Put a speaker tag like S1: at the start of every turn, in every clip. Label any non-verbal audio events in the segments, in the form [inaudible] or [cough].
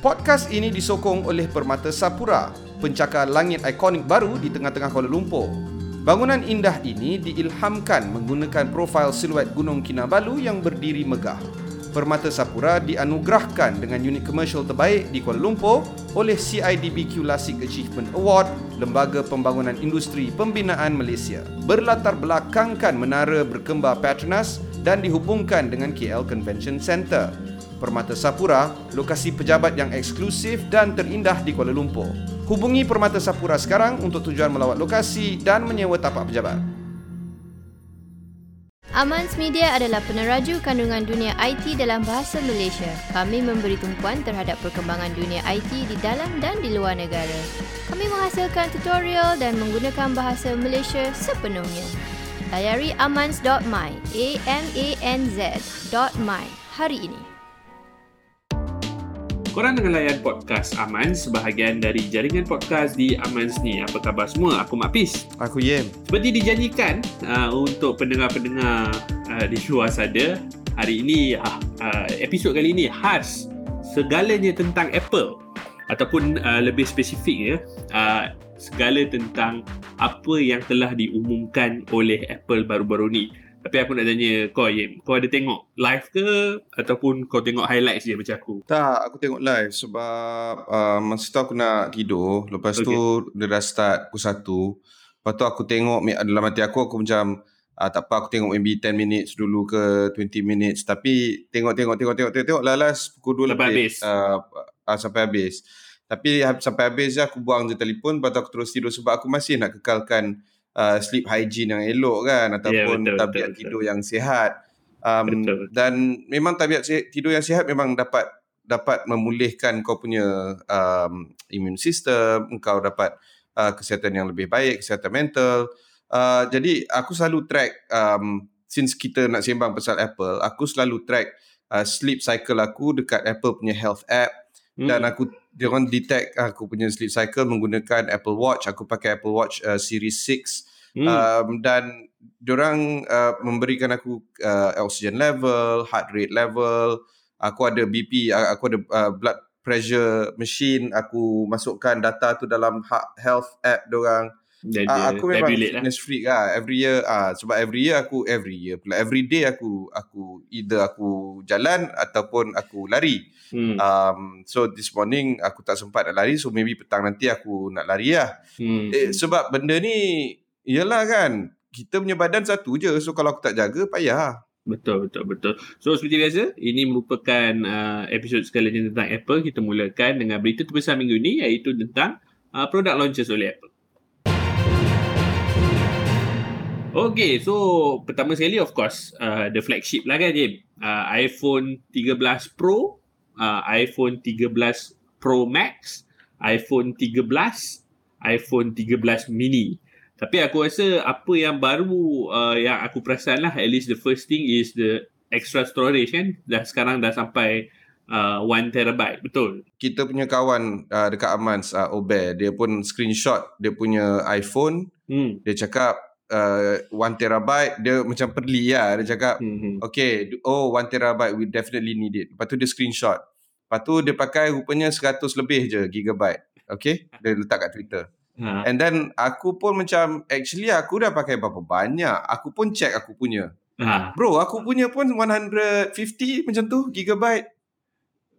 S1: Podcast ini disokong oleh Permata Sapura, pencakar langit ikonik baru di tengah-tengah Kuala Lumpur. Bangunan indah ini diilhamkan menggunakan profil siluet Gunung Kinabalu yang berdiri megah. Permata Sapura dianugerahkan dengan unit komersial terbaik di Kuala Lumpur oleh CIDB Classic Achievement Award, Lembaga Pembangunan Industri Pembinaan Malaysia. Berlatar belakangkan menara berkembar Petronas dan dihubungkan dengan KL Convention Centre. Permata Sapura, lokasi pejabat yang eksklusif dan terindah di Kuala Lumpur. Hubungi Permata Sapura sekarang untuk tujuan melawat lokasi dan menyewa tapak pejabat.
S2: Amans Media adalah peneraju kandungan dunia IT dalam bahasa Malaysia. Kami memberi tumpuan terhadap perkembangan dunia IT di dalam dan di luar negara. Kami menghasilkan tutorial dan menggunakan bahasa Malaysia sepenuhnya. Layari amans.my, a m a n z.my hari ini.
S3: Korang dengan layan podcast Aman sebahagian dari jaringan podcast di Aman ni. Apa khabar semua? Aku Mak Pis.
S1: Aku Yem.
S3: Seperti dijanjikan uh, untuk pendengar-pendengar uh, di luar sana, hari ini uh, uh, episod kali ini khas segalanya tentang Apple ataupun uh, lebih spesifiknya uh, segala tentang apa yang telah diumumkan oleh Apple baru-baru ni. Tapi aku nak tanya kau Yim, kau ada tengok live ke ataupun kau tengok highlights je macam aku?
S1: Tak, aku tengok live sebab uh, masa tu aku nak tidur. Lepas okay. tu dia dah start pukul 1. Lepas tu aku tengok dalam hati aku aku macam uh, tak apa aku tengok maybe 10 minutes dulu ke 20 minutes tapi tengok tengok tengok tengok tengok, tengok lalas pukul 2
S3: sampai lebih. habis.
S1: Uh, uh, sampai habis. Tapi sampai habis je aku buang je telefon lepas tu aku terus tidur sebab aku masih nak kekalkan uh, sleep hygiene yang elok kan ataupun yeah, betul, tabiat betul, tidur betul. yang sihat. Um, betul, betul. Dan memang tabiat tidur yang sihat memang dapat dapat memulihkan kau punya um, immune system, engkau dapat uh, kesihatan yang lebih baik, kesihatan mental. Uh, jadi aku selalu track um, since kita nak sembang pasal Apple, aku selalu track uh, sleep cycle aku dekat Apple punya health app hmm. dan aku dia orang detect aku punya sleep cycle menggunakan Apple Watch. Aku pakai Apple Watch uh, Series 6 hmm. um, dan diorang uh, memberikan aku uh, oxygen level, heart rate level. Aku ada BP, uh, aku ada uh, blood pressure machine. Aku masukkan data tu dalam health app diorang. Jadi, uh, aku memang lah. fitness lah. freak lah. Every year, uh, sebab every year aku, every year pula, every day aku, aku either aku jalan ataupun aku lari. Hmm. Um, so this morning aku tak sempat nak lari so maybe petang nanti aku nak lari lah. Hmm. Eh, sebab benda ni ialah kan kita punya badan satu je so kalau aku tak jaga payah.
S3: Betul betul betul. So seperti biasa ini merupakan uh, episod sekali tentang Apple kita mulakan dengan berita terbesar minggu ini iaitu tentang uh, produk launches oleh Apple. Okay, so pertama sekali of course uh, the flagship lah kan Jim. Uh, iPhone 13 Pro uh, iPhone 13 Pro Max, iPhone 13, iPhone 13 mini. Tapi aku rasa apa yang baru uh, yang aku perasan lah, at least the first thing is the extra storage kan. Dah sekarang dah sampai uh, 1 terabyte, betul?
S1: Kita punya kawan uh, dekat Amans, uh, Ober, dia pun screenshot dia punya iPhone. Hmm. Dia cakap uh, 1 terabyte, dia macam perli lah. Dia cakap, hmm. hmm. okay, oh 1 terabyte, we definitely need it. Lepas tu dia screenshot. Lepas tu dia pakai rupanya 100 lebih je gigabyte. Okay. Dia letak kat Twitter. Ha. And then aku pun macam actually aku dah pakai berapa banyak. Aku pun check aku punya. Ha. Bro aku punya pun 150 macam tu gigabyte.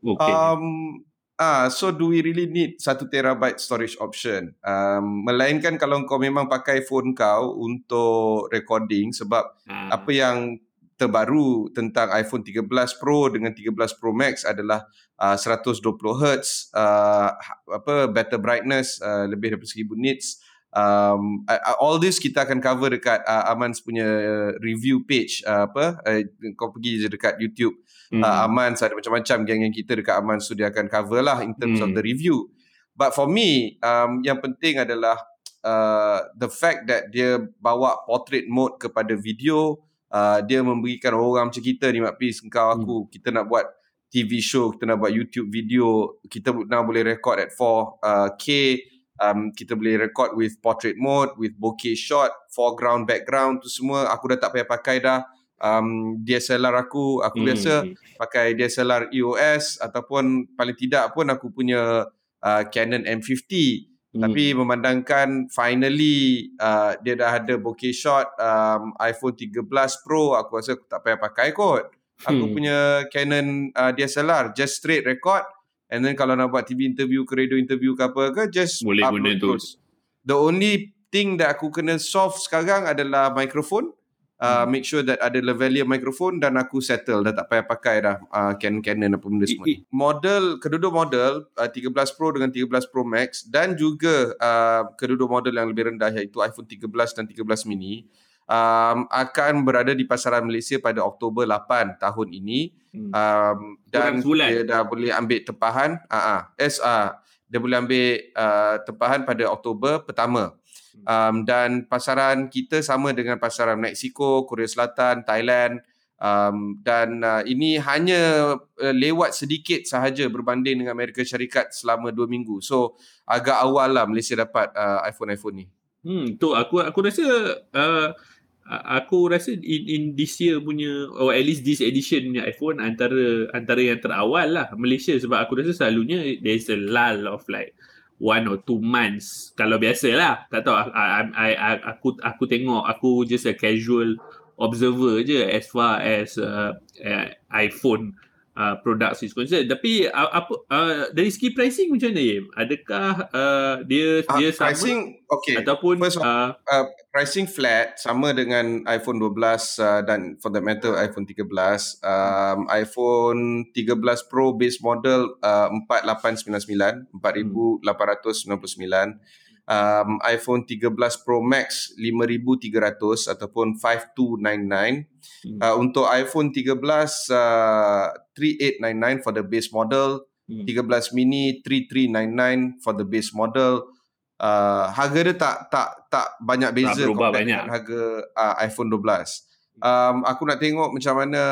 S1: Okay. Um, ah, so do we really need 1 terabyte storage option? Um, melainkan kalau kau memang pakai phone kau untuk recording sebab ha. apa yang terbaru tentang iPhone 13 Pro dengan 13 Pro Max adalah uh, 120 Hz uh, apa better brightness uh, lebih daripada 1000 nits um, all this kita akan cover dekat uh, Aman's punya review page uh, apa uh, kau pergi je dekat YouTube mm. uh, Aman's ada macam-macam geng-geng kita dekat Aman's tu dia akan cover lah in terms mm. of hmm. the review but for me um, yang penting adalah uh, the fact that dia bawa portrait mode kepada video uh, dia memberikan orang macam kita ni Mak Pis, engkau aku, hmm. kita nak buat TV show, kita nak buat YouTube video, kita nak boleh record at 4K, uh, um, kita boleh record with portrait mode, with bokeh shot, foreground, background tu semua aku dah tak payah pakai dah um, DSLR aku aku hmm. biasa pakai DSLR EOS ataupun paling tidak pun aku punya uh, Canon M50 hmm. tapi memandangkan finally uh, dia dah ada bokeh shot um, iPhone 13 Pro aku rasa aku tak payah pakai kot. Aku hmm. punya Canon uh, DSLR just straight record. And then kalau nak buat TV interview ke radio interview ke apa ke just
S3: boleh guna tu
S1: the only thing that aku kena solve sekarang adalah microphone uh, hmm. make sure that ada lavalier microphone dan aku settle dah tak payah pakai dah uh, Canon Canon apa benda semua. model kedua-dua model uh, 13 Pro dengan 13 Pro Max dan juga uh, kedua-dua model yang lebih rendah iaitu iPhone 13 dan 13 mini um, akan berada di pasaran Malaysia pada Oktober 8 tahun ini hmm. um, dan dia dah boleh ambil tempahan uh, uh, SA dia boleh ambil uh, tempahan pada Oktober pertama um, dan pasaran kita sama dengan pasaran Mexico, Korea Selatan, Thailand um, dan uh, ini hanya uh, lewat sedikit sahaja berbanding dengan Amerika Syarikat selama dua minggu. So agak awal lah Malaysia dapat uh, iPhone-iPhone ni.
S3: Hmm, tu aku aku rasa uh, aku rasa in, in this year punya or at least this edition punya iPhone antara antara yang terawal lah Malaysia sebab aku rasa selalunya there's a lull of like one or two months. Kalau biasa lah tak tahu I, I, I, aku aku tengok aku just a casual observer je as far as uh, uh, iPhone uh, products is concerned tapi uh, apa uh, dari segi pricing macam mana Yim? adakah uh, dia uh, dia
S1: pricing
S3: sama
S1: okay.
S3: ataupun
S1: First, uh, uh, pricing flat sama dengan iPhone 12 uh, dan for that matter iPhone 13 um, iPhone 13 Pro base model uh, 4899 4899 um, iPhone 13 Pro Max 5300 ataupun 5299 hmm. uh, untuk iPhone 13 uh, 3899 for the base model hmm. 13 mini 3399 for the base model uh, harga dia tak tak tak banyak beza
S3: compare banyak.
S1: dengan harga uh, iPhone 12. Um, aku nak tengok macam mana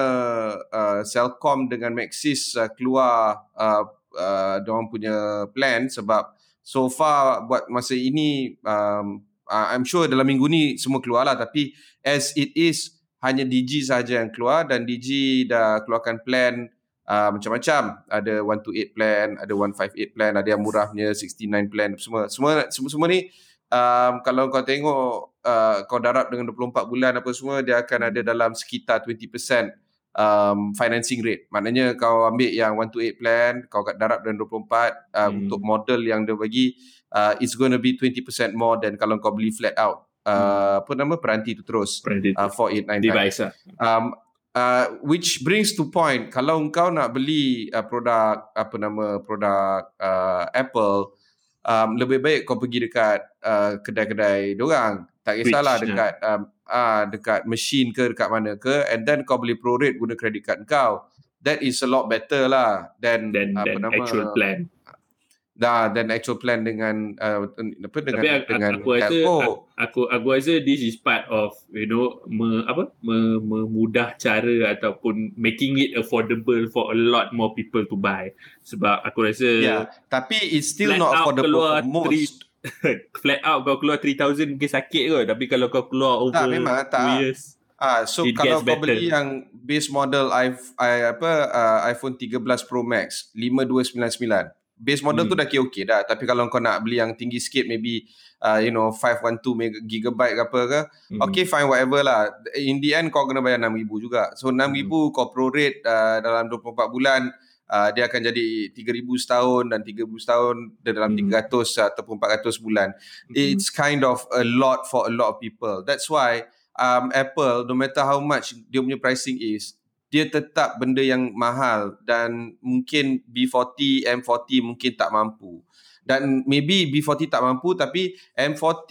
S1: uh, Cellcom dengan Maxis uh, keluar uh, uh, diorang punya plan sebab so far buat masa ini um, uh, I'm sure dalam minggu ni semua keluar lah. Tapi as it is hanya DG saja yang keluar dan DG dah keluarkan plan uh, macam-macam. Ada 128 plan ada 158 plan ada yang murahnya 69 plan semua semua semua, semua ni um, kalau kau tengok uh, kau darab dengan 24 bulan apa semua dia akan ada dalam sekitar 20% um, financing rate maknanya kau ambil yang 128 plan kau kat darab dengan 24 uh, hmm. untuk model yang dia bagi uh, it's going to be 20% more than kalau kau beli flat out Uh, hmm. apa nama peranti tu terus
S3: peranti
S1: uh, 4899
S3: device lah.
S1: um, Uh, which brings to point kalau engkau nak beli uh, produk apa nama produk uh, Apple um, lebih baik kau pergi dekat uh, kedai-kedai diorang tak kisahlah Which, dekat yeah. um, uh, dekat machine ke dekat mana ke and then kau boleh prorate guna credit card kau. That is a lot better lah than,
S3: than apa than nama actual plan.
S1: Dah dan actual plan dengan uh, apa dengan
S3: Tapi
S1: dengan
S3: aku rasa aku, aku aku rasa this is part of you know me, apa? Me, memudah cara ataupun making it affordable for a lot more people to buy. Sebab aku rasa
S1: yeah tapi it's still not affordable for most [laughs]
S3: flat out kau keluar 3000 mungkin sakit kot tapi kalau kau keluar over tak,
S1: memang, tak. years Ah, so kalau kau better. beli yang base model i, I apa uh, iPhone 13 Pro Max 5299 base model hmm. tu dah kira okay dah tapi kalau kau nak beli yang tinggi sikit maybe uh, you know 512 gigabyte ke apa ke hmm. okay fine whatever lah in the end kau kena bayar 6000 juga so 6000 hmm. kau prorate uh, dalam 24 bulan uh, dia akan jadi 3000 setahun dan 3000 setahun dia dalam hmm. 300 ataupun 400 bulan hmm. it's kind of a lot for a lot of people that's why um, Apple no matter how much dia punya pricing is dia tetap benda yang mahal dan mungkin B40, M40 mungkin tak mampu. Dan maybe B40 tak mampu tapi M40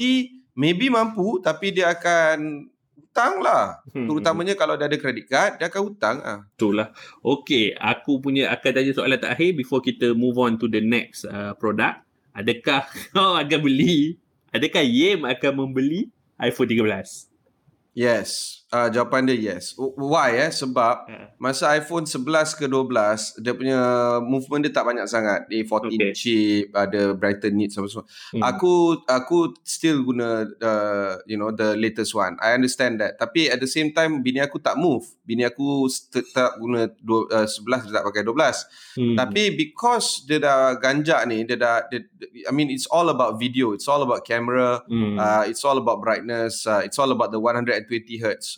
S1: maybe mampu tapi dia akan hutang lah. Hmm. Terutamanya kalau dia ada credit card, dia akan hutang lah.
S3: Betul lah. Okay, aku punya akan tanya soalan terakhir before kita move on to the next uh, product. Adakah [laughs] kau akan beli, adakah Yem akan membeli iPhone 13?
S1: Yes. Uh, jawapan dia yes. Why eh? Sebab uh. masa iPhone 11 ke 12, dia punya movement dia tak banyak sangat. A14 okay. chip, ada brighter nits apa semua. Hmm. Aku aku still guna uh, you know the latest one. I understand that. Tapi at the same time bini aku tak move. Bini aku tetap guna uh, 11 dia tak pakai 12. Hmm. Tapi because dia dah ganjak ni, dia dah dia, I mean it's all about video, it's all about camera, hmm. uh, it's all about brightness, uh, it's all about the 120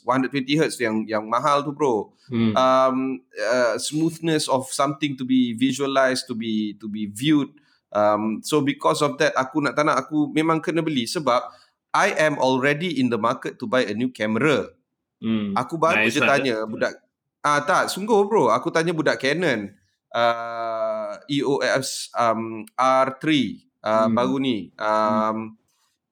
S1: Hz. 120 Hz yang yang mahal tu bro. Hmm. Um, uh, smoothness of something to be visualized, to be to be viewed. Um, so because of that, aku nak tak nak aku memang kena beli sebab I am already in the market to buy a new camera. Hmm. Aku baru nice je lah. tanya budak. Ah tak, sungguh bro. Aku tanya budak Canon uh, EOS um, R3 uh, hmm. baru ni. Um, hmm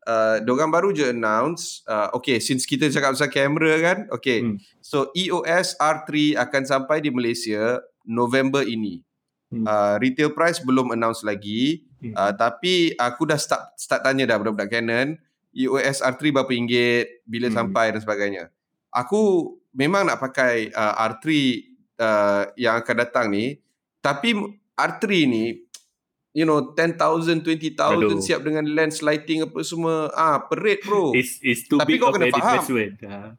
S1: uh, diorang baru je announce uh, okay since kita cakap pasal kamera kan okay hmm. so EOS R3 akan sampai di Malaysia November ini hmm. uh, retail price belum announce lagi hmm. uh, tapi aku dah start start tanya dah budak-budak Canon EOS R3 berapa ringgit bila hmm. sampai dan sebagainya aku memang nak pakai uh, R3 uh, yang akan datang ni tapi R3 ni you know 10,000 20,000 siap dengan lens lighting apa semua ah perit bro
S3: it's, it's too tapi big kau kena faham uh.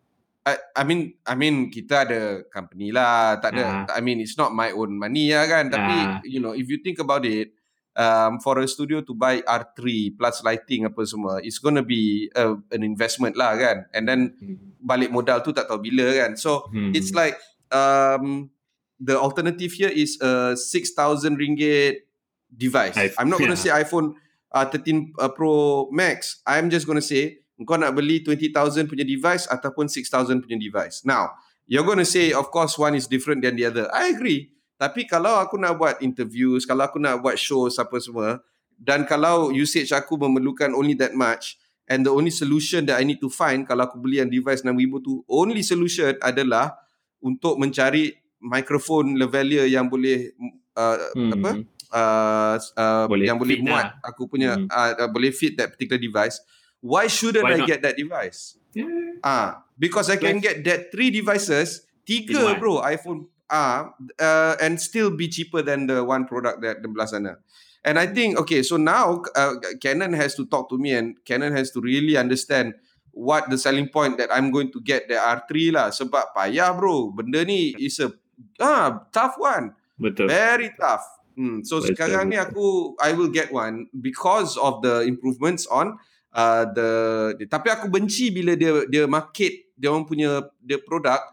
S1: I, I mean I mean kita ada company lah tak ada uh. I mean it's not my own money lah kan tapi uh. you know if you think about it um, for a studio to buy R3 plus lighting apa semua it's gonna be a, an investment lah kan and then hmm. balik modal tu tak tahu bila kan so hmm. it's like um, the alternative here is a 6,000 ringgit device. I, I'm not going to say iPhone uh, 13 uh, Pro Max. I'm just going to say kau nak beli 20,000 punya device ataupun 6,000 punya device. Now, you're going to say of course one is different than the other. I agree. Tapi kalau aku nak buat interviews, kalau aku nak buat shows apa semua dan kalau usage aku memerlukan only that much and the only solution that I need to find kalau aku beli yang device 6000 tu only solution adalah untuk mencari microphone lavalier yang boleh uh, hmm. apa uh, uh, boleh yang boleh muat lah. aku punya mm. uh, boleh fit that particular device. Why shouldn't why I not? get that device? Yeah. ah uh, because I can get that three devices tiga bro iPhone ah uh, uh, and still be cheaper than the one product that the belah sana. And I think okay so now uh, Canon has to talk to me and Canon has to really understand what the selling point that I'm going to get the R3 lah. Sebab payah bro. Benda ni is a ah tough one.
S3: Betul.
S1: Very tough Hmm. So betul, sekarang betul. ni aku I will get one because of the improvements on uh, the, the tapi aku benci bila dia dia market dia orang punya dia produk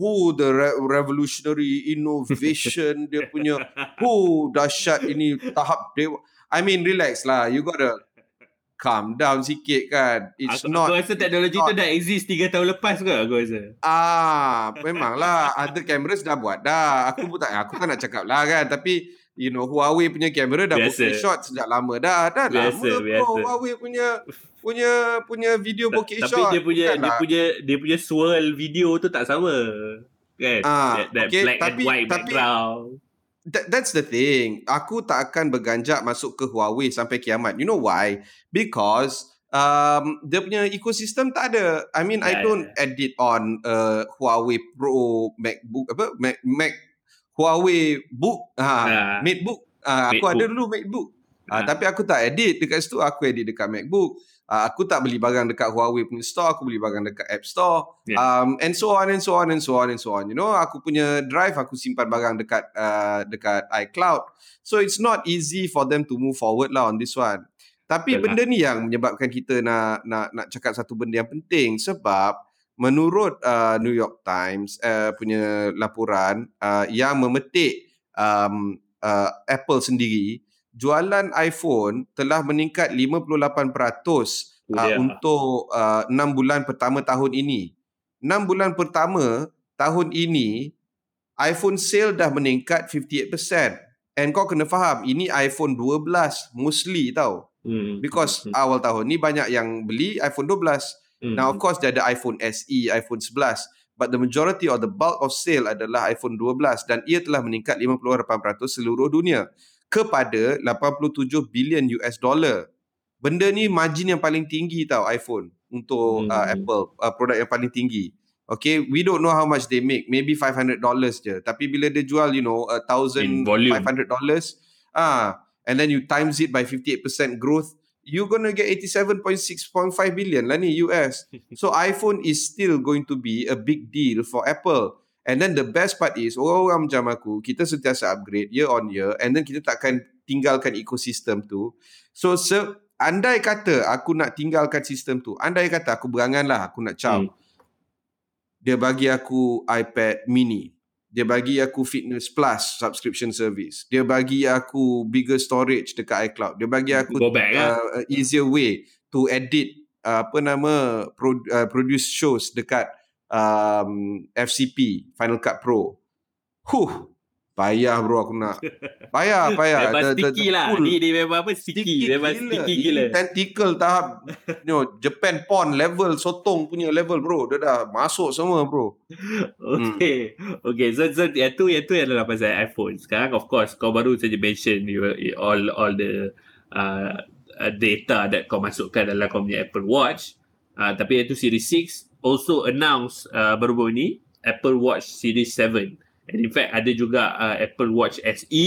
S1: oh the re- revolutionary innovation [laughs] dia punya oh dahsyat ini tahap dia I mean relax lah you got to calm down sikit kan
S3: it's aku, not aku rasa teknologi tu dah exist 3 tahun lepas ke aku rasa
S1: ah memanglah other cameras dah buat dah aku pun tak aku tak nak cakap lah kan tapi you know Huawei punya kamera dah biasa. bokeh shot sejak lama dah dah biasa, lama biasa. bro Huawei punya punya punya video bokeh shot
S3: tapi dia punya dia lah. punya dia punya swirl video tu tak sama kan ah, that, that okay. black tapi, and white tapi, background
S1: that, that's the thing aku tak akan berganjak masuk ke Huawei sampai kiamat you know why because um dia punya ekosistem tak ada i mean yeah, i don't yeah. edit on uh, Huawei Pro MacBook apa Mac, Mac Huawei Book, ha, uh, MateBook. Ha, aku ada dulu MateBook. Ha, uh. Tapi aku tak edit dekat situ, aku edit dekat MacBook. Uh, aku tak beli barang dekat Huawei punya store, aku beli barang dekat App Store. Yeah. Um, and so on and so on and so on and so on. You know, aku punya drive aku simpan barang dekat uh, dekat iCloud. So it's not easy for them to move forward lah on this one. Tapi Betul benda lah. ni yang menyebabkan kita nak nak nak cakap satu benda yang penting sebab menurut uh, New York Times uh, punya laporan uh, yang memetik um, uh, Apple sendiri jualan iPhone telah meningkat 58% uh, yeah. untuk uh, 6 bulan pertama tahun ini 6 bulan pertama tahun ini iPhone sale dah meningkat 58% and kau kena faham ini iPhone 12 mostly tau hmm. because hmm. awal tahun ni banyak yang beli iPhone 12 Mm. Now of course dia ada iPhone SE, iPhone 11 but the majority of the bulk of sale adalah iPhone 12 dan ia telah meningkat 58% seluruh dunia kepada 87 bilion US dollar. Benda ni margin yang paling tinggi tau iPhone untuk mm. uh, Apple uh, produk yang paling tinggi. Okay, we don't know how much they make. Maybe $500 je. Tapi bila dia jual, you know, $1,500, ah, and then you times it by 58% growth, you're going to get 87.6.5 billion lah ni US. [laughs] So iPhone is still going to be a big deal for Apple. And then the best part is, orang-orang macam aku, kita sentiasa upgrade year on year and then kita takkan tinggalkan ekosistem tu. So, se- andai kata aku nak tinggalkan sistem tu, andai kata aku berangan lah, aku nak caw. Hmm dia bagi aku iPad mini. Dia bagi aku Fitness Plus subscription service. Dia bagi aku bigger storage dekat iCloud. Dia bagi aku
S3: back, uh,
S1: uh, easier way to edit uh, apa nama pro, uh, produce shows dekat um, FCP Final Cut Pro. Huh, Payah bro aku nak. Payah, [laughs] payah.
S3: Memang the, sticky the, the lah. Cool. Ni dia memang apa? Sticky. sticky memang gila. sticky gila.
S1: Tentacle tahap [laughs] you know, Japan Pond level, sotong punya level bro. Dia dah masuk semua bro. [laughs]
S3: Okay. Hmm. Okay, so, so yang tu, yang tu adalah pasal iPhone. Sekarang of course, kau baru saja mention you, all all the uh, data that kau masukkan dalam kau punya Apple Watch. Uh, tapi yang tu Series 6 also announce uh, baru-baru ni Apple Watch Series 7. And in fact ada juga uh, Apple Watch SE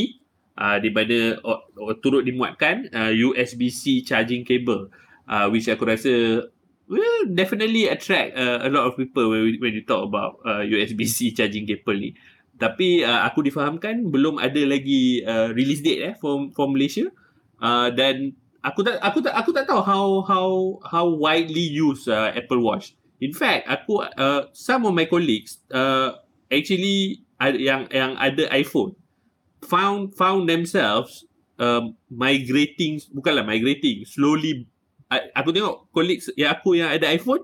S3: uh, di mana uh, turut dimuatkan uh, USB-C charging cable uh, which aku rasa will definitely attract uh, a lot of people when, when you talk about uh, USB-C charging cable ni. Tapi uh, aku difahamkan belum ada lagi uh, release date eh for for Malaysia. Uh, dan aku tak aku tak aku tak tahu how how how widely used uh, Apple Watch. In fact, aku uh, some of my colleagues uh, actually yang yang ada iPhone. Found found themselves um, migrating bukanlah migrating slowly aku tengok colleagues yang aku yang ada iPhone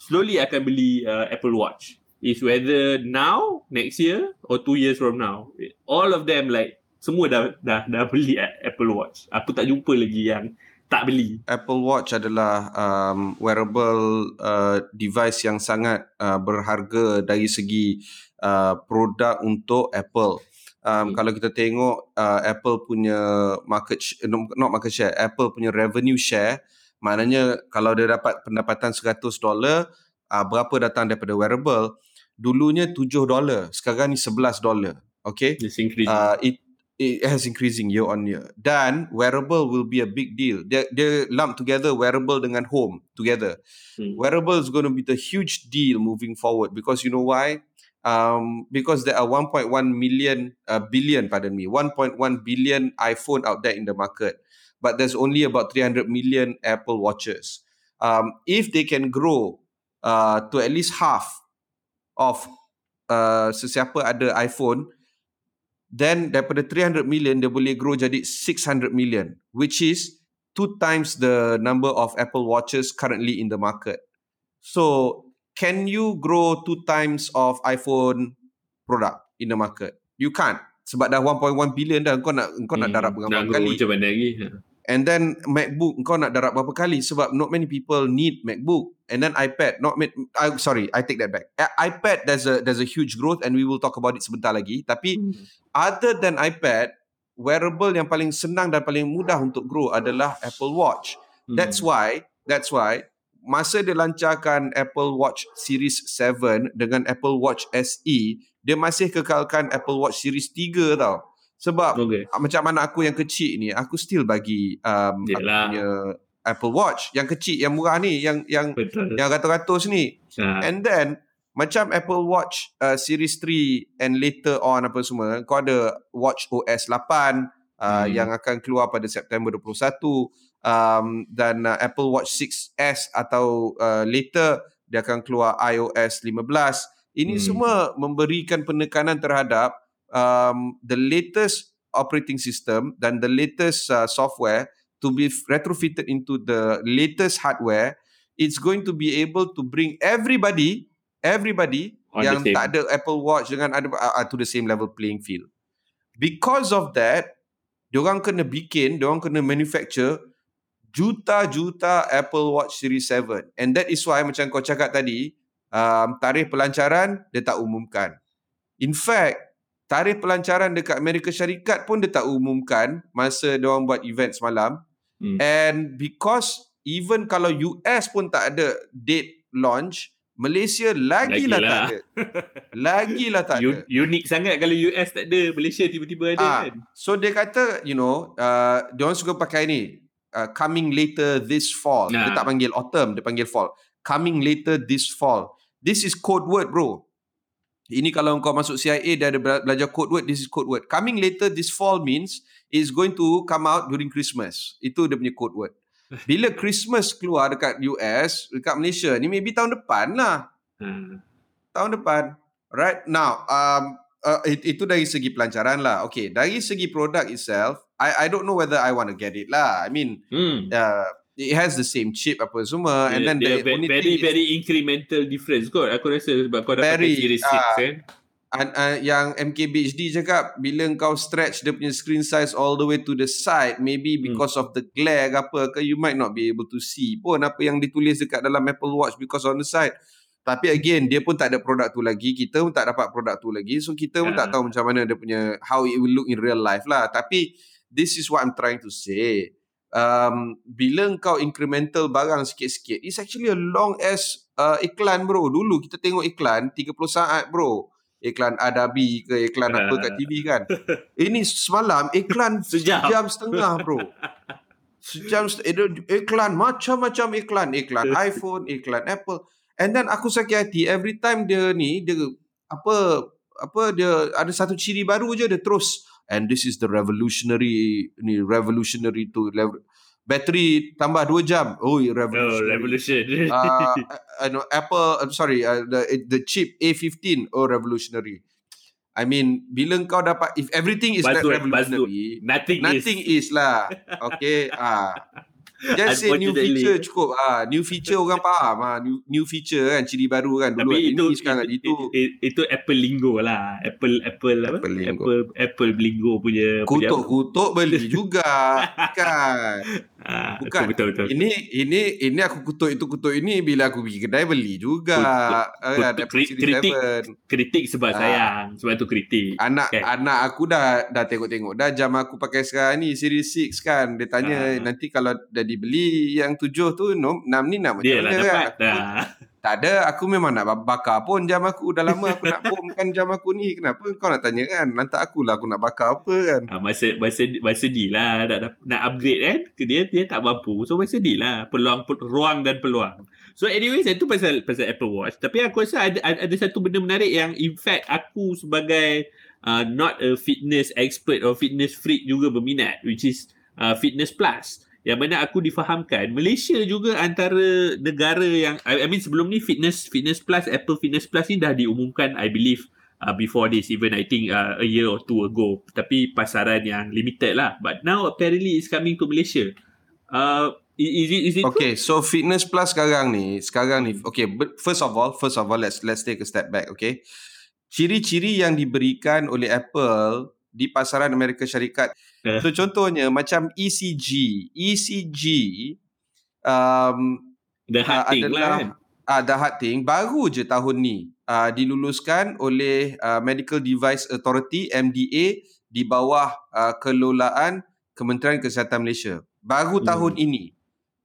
S3: slowly akan beli uh, Apple Watch. Is whether now next year or two years from now. All of them like semua dah dah dah beli Apple Watch. Aku tak jumpa lagi yang tak beli.
S1: Apple Watch adalah um, wearable uh, device yang sangat uh, berharga dari segi uh, produk untuk Apple. Um, hmm. Kalau kita tengok uh, Apple punya market sh- not market share, Apple punya revenue share, maknanya kalau dia dapat pendapatan 100 dolar, uh, berapa datang daripada wearable? Dulunya 7 dolar, sekarang ni 11 dolar. Okay?
S3: It's increasing. Uh,
S1: it it has increasing year on year. Dan wearable will be a big deal. Dia dia lump together wearable dengan home together. Hmm. Wearable is going to be the huge deal moving forward because you know why? Um, because there are 1.1 million uh, billion pardon me 1.1 billion iphone out there in the market. But there's only about 300 million apple watches. Um, if they can grow uh, to at least half of uh, sesiapa ada iphone then daripada 300 million dia boleh grow jadi 600 million which is two times the number of apple watches currently in the market. So can you grow two times of iPhone product in the market? You can't. Sebab dah 1.1 billion dah kau nak kau nak hmm, darab berapa kali.
S3: Macam mana lagi?
S1: And then MacBook kau nak darab berapa kali sebab not many people need MacBook. And then iPad not many, I, sorry, I take that back. iPad there's a there's a huge growth and we will talk about it sebentar lagi. Tapi hmm. other than iPad, wearable yang paling senang dan paling mudah untuk grow adalah Apple Watch. Hmm. That's why that's why masa dia lancarkan Apple Watch Series 7 dengan Apple Watch SE, dia masih kekalkan Apple Watch Series 3 tau. Sebab okay. macam mana aku yang kecil ni, aku still bagi um, punya Apple Watch yang kecil, yang murah ni, yang yang Betul. yang ratus-ratus ni. Ha. And then macam Apple Watch uh, Series 3 and later on apa semua, kau ada Watch OS 8 uh, hmm. yang akan keluar pada September 21 um, dan uh, Apple Watch 6s atau uh, later dia akan keluar iOS 15 ini hmm. semua memberikan penekanan terhadap um, the latest operating system dan the latest uh, software to be retrofitted into the latest hardware. It's going to be able to bring everybody everybody On yang tak ada Apple Watch dengan ada uh, to the same level playing field. Because of that diorang kena bikin diorang kena manufacture juta-juta Apple Watch Series 7. And that is why macam kau cakap tadi, um, tarikh pelancaran dia tak umumkan. In fact, tarikh pelancaran dekat Amerika Syarikat pun dia tak umumkan masa dia orang buat event semalam. Hmm. And because even kalau US pun tak ada date launch, Malaysia lagilah, lagilah. tak ada. Lagilah tak [laughs] ada.
S3: Unik sangat kalau US tak ada, Malaysia tiba-tiba ada ah, kan.
S1: So dia kata, you know, uh, dia orang suka pakai ni, uh, coming later this fall. Nah. Dia tak panggil autumn, dia panggil fall. Coming later this fall. This is code word bro. Ini kalau kau masuk CIA dia ada belajar code word, this is code word. Coming later this fall means is going to come out during Christmas. Itu dia punya code word. [laughs] Bila Christmas keluar dekat US, dekat Malaysia ni maybe tahun depan lah. Hmm. Tahun depan. Right now, um, uh, itu dari segi pelancaran lah. Okay, dari segi produk itself, I I don't know whether I want to get it lah. I mean, hmm. uh, it has the same chip apa semua. Yeah, and then the
S3: only very, thing very is, incremental difference kot. Aku rasa sebab kau dapat very, series 6 uh, kan
S1: uh, yang MKBHD cakap bila kau stretch dia punya screen size all the way to the side maybe hmm. because hmm. of the glare ke apa ke you might not be able to see pun apa yang ditulis dekat dalam Apple Watch because on the side tapi again dia pun tak ada produk tu lagi kita pun tak dapat produk tu lagi so kita pun tak tahu macam mana dia punya how it will look in real life lah tapi this is what I'm trying to say um, bila kau incremental barang sikit-sikit it's actually a long as uh, iklan bro dulu kita tengok iklan 30 saat bro iklan Adabi ke iklan [laughs] apa kat TV kan. Ini semalam iklan [laughs] sejam, sejam setengah bro. Sejam setengah. Iklan macam-macam iklan. Iklan [laughs] iPhone, iklan Apple. And then aku sakit hati every time dia ni, dia apa apa dia ada satu ciri baru je dia terus and this is the revolutionary ni revolutionary to level battery tambah 2 jam. Oh, revolution.
S3: Oh, revolution. [laughs]
S1: uh, I know Apple I'm sorry, uh, the the chip A15 oh revolutionary. I mean, bila kau dapat if everything is buzzword, revolutionary,
S3: buzzword. nothing,
S1: nothing is. is lah. Okay, ah. Uh, Just say new feature cukup ah new feature orang [laughs] faham ah new new feature kan ciri baru kan dulu
S3: Tapi itu, sekarang itu, itu, itu itu Apple lingo lah Apple Apple apa Apple lingo. Apple, Apple lingo punya
S1: kutuk-kutuk beli [laughs] juga kan Ah, Bukan. Betul, betul, betul. Ini ini ini aku kutuk itu kutuk ini bila aku pergi kedai beli juga.
S3: Kutuk, kutuk, kri- kritik kritik sebab ah. sayang. Sebab tu kritik.
S1: Anak okay. anak aku dah dah tengok-tengok dah jam aku pakai sekarang ni series 6 kan. Dia tanya ah. nanti kalau dah dibeli yang tujuh tu 6 ni nak macam mana kan. Dah. Tak ada, aku memang nak bakar pun jam aku. Dah lama aku nak bomkan jam aku ni. Kenapa kau nak tanya kan? Lantak aku lah aku nak bakar apa kan?
S3: Ha, masa, masa, masa sedih lah nak, nak upgrade kan. Dia dia tak mampu. So masa sedih lah. Peluang, ruang dan peluang. So anyway, itu pasal, pasal Apple Watch. Tapi aku rasa ada, ada satu benda menarik yang in fact aku sebagai uh, not a fitness expert or fitness freak juga berminat. Which is uh, Fitness Plus yang mana aku difahamkan Malaysia juga antara negara yang I, I mean sebelum ni fitness fitness plus Apple fitness plus ni dah diumumkan I believe uh, before this even I think uh, a year or two ago. Tapi pasaran yang limited lah. But now apparently it's coming to Malaysia. Uh, is it is it
S1: okay so fitness plus sekarang ni sekarang ni okay but first of all first of all let's let's take a step back okay? Ciri-ciri yang diberikan oleh Apple di pasaran Amerika Syarikat. Eh. So contohnya macam ECG, ECG um
S3: the hard uh, thing adalah, lah kan.
S1: Ah uh, the hard thing baru je tahun ni uh, diluluskan oleh uh, Medical Device Authority MDA di bawah uh, kelolaan Kementerian Kesihatan Malaysia. Baru hmm. tahun ini.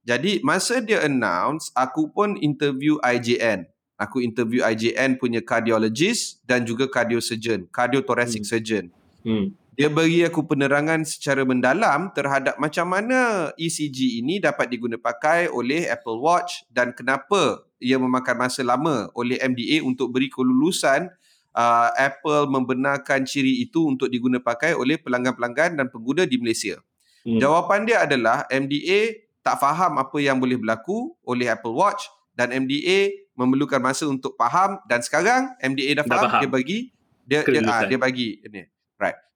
S1: Jadi masa dia announce aku pun interview IJN. Aku interview IJN punya cardiologist dan juga cardiosurgeon, cardiothoracic hmm. surgeon. Hmm. Dia bagi aku penerangan secara mendalam terhadap macam mana ECG ini dapat digunakan pakai oleh Apple Watch dan kenapa ia memakan masa lama oleh MDA untuk beri kelulusan uh, Apple membenarkan ciri itu untuk digunakan pakai oleh pelanggan-pelanggan dan pengguna di Malaysia. Hmm. Jawapan dia adalah MDA tak faham apa yang boleh berlaku oleh Apple Watch dan MDA memerlukan masa untuk faham dan sekarang MDA dah faham, dah faham. dia bagi dia dia, ah, dia bagi ini.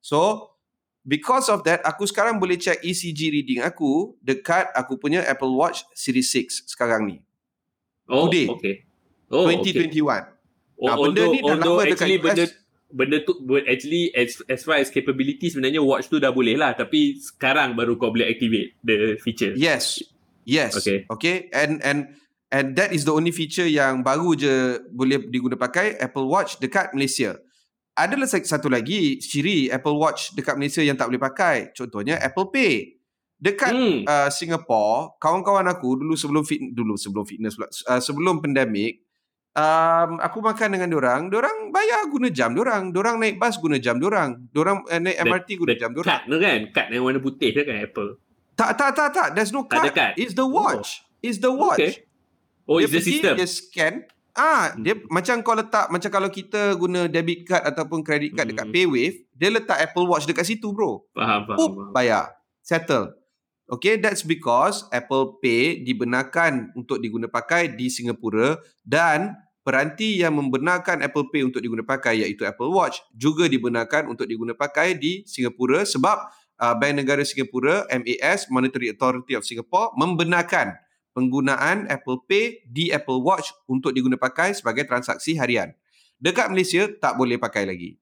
S1: So because of that aku sekarang boleh check ECG reading aku dekat aku punya Apple Watch Series 6 sekarang ni.
S3: Oh, Today. okay.
S1: Oh, 2021. Okay.
S3: Nah, benda ni dah lama dekat US. Benda, benda tu actually as, as far as capability sebenarnya watch tu dah boleh lah tapi sekarang baru kau boleh activate the feature.
S1: Yes. Yes. Okay. Okay. And and and that is the only feature yang baru je boleh digunakan pakai Apple Watch dekat Malaysia ada satu lagi ciri Apple Watch dekat Malaysia yang tak boleh pakai. Contohnya Apple Pay. Dekat hmm. uh, Singapore, kawan-kawan aku dulu sebelum fit dulu sebelum fitness uh, sebelum pandemik, um, aku makan dengan orang, orang bayar guna jam orang, orang naik bas guna jam orang, orang uh, naik MRT guna jam orang.
S3: Kad tu kan, kad yang warna putih tu kan Apple.
S1: Tak tak tak tak, there's no card. card. It's the watch. Oh. It's the watch. Okay.
S3: Oh, dia it's the system.
S1: Dia scan. Ah, dia hmm. macam kau letak macam kalau kita guna debit card ataupun credit card hmm. dekat PayWave, dia letak Apple Watch dekat situ, bro.
S3: Faham, faham. Pup, faham.
S1: bayar. Settle. Okay, that's because Apple Pay dibenarkan untuk diguna pakai di Singapura dan peranti yang membenarkan Apple Pay untuk diguna pakai iaitu Apple Watch juga dibenarkan untuk diguna pakai di Singapura sebab uh, Bank Negara Singapura MAS Monetary Authority of Singapore membenarkan penggunaan Apple Pay di Apple Watch untuk diguna pakai sebagai transaksi harian. Dekat Malaysia tak boleh pakai lagi.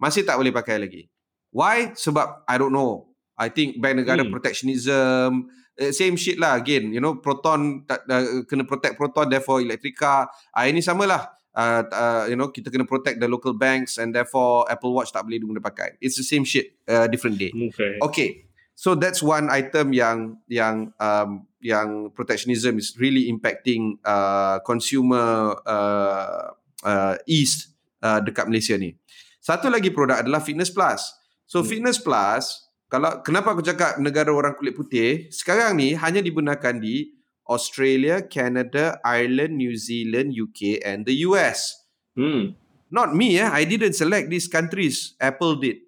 S1: Masih tak boleh pakai lagi. Why? Sebab I don't know. I think bank negara hmm. protectionism uh, same shit lah again you know proton uh, kena protect proton therefore electric car uh, ini samalah uh, uh, you know kita kena protect the local banks and therefore Apple Watch tak boleh guna pakai it's the same shit uh, different day
S3: okay
S1: okay so that's one item yang yang um, yang protectionism is really impacting uh, consumer uh, uh, east uh, dekat Malaysia ni satu lagi produk adalah Fitness Plus so hmm. Fitness Plus kalau kenapa aku cakap negara orang kulit putih sekarang ni hanya dibenarkan di Australia, Canada, Ireland, New Zealand, UK and the US.
S3: Hmm.
S1: Not me eh. I didn't select these countries. Apple did.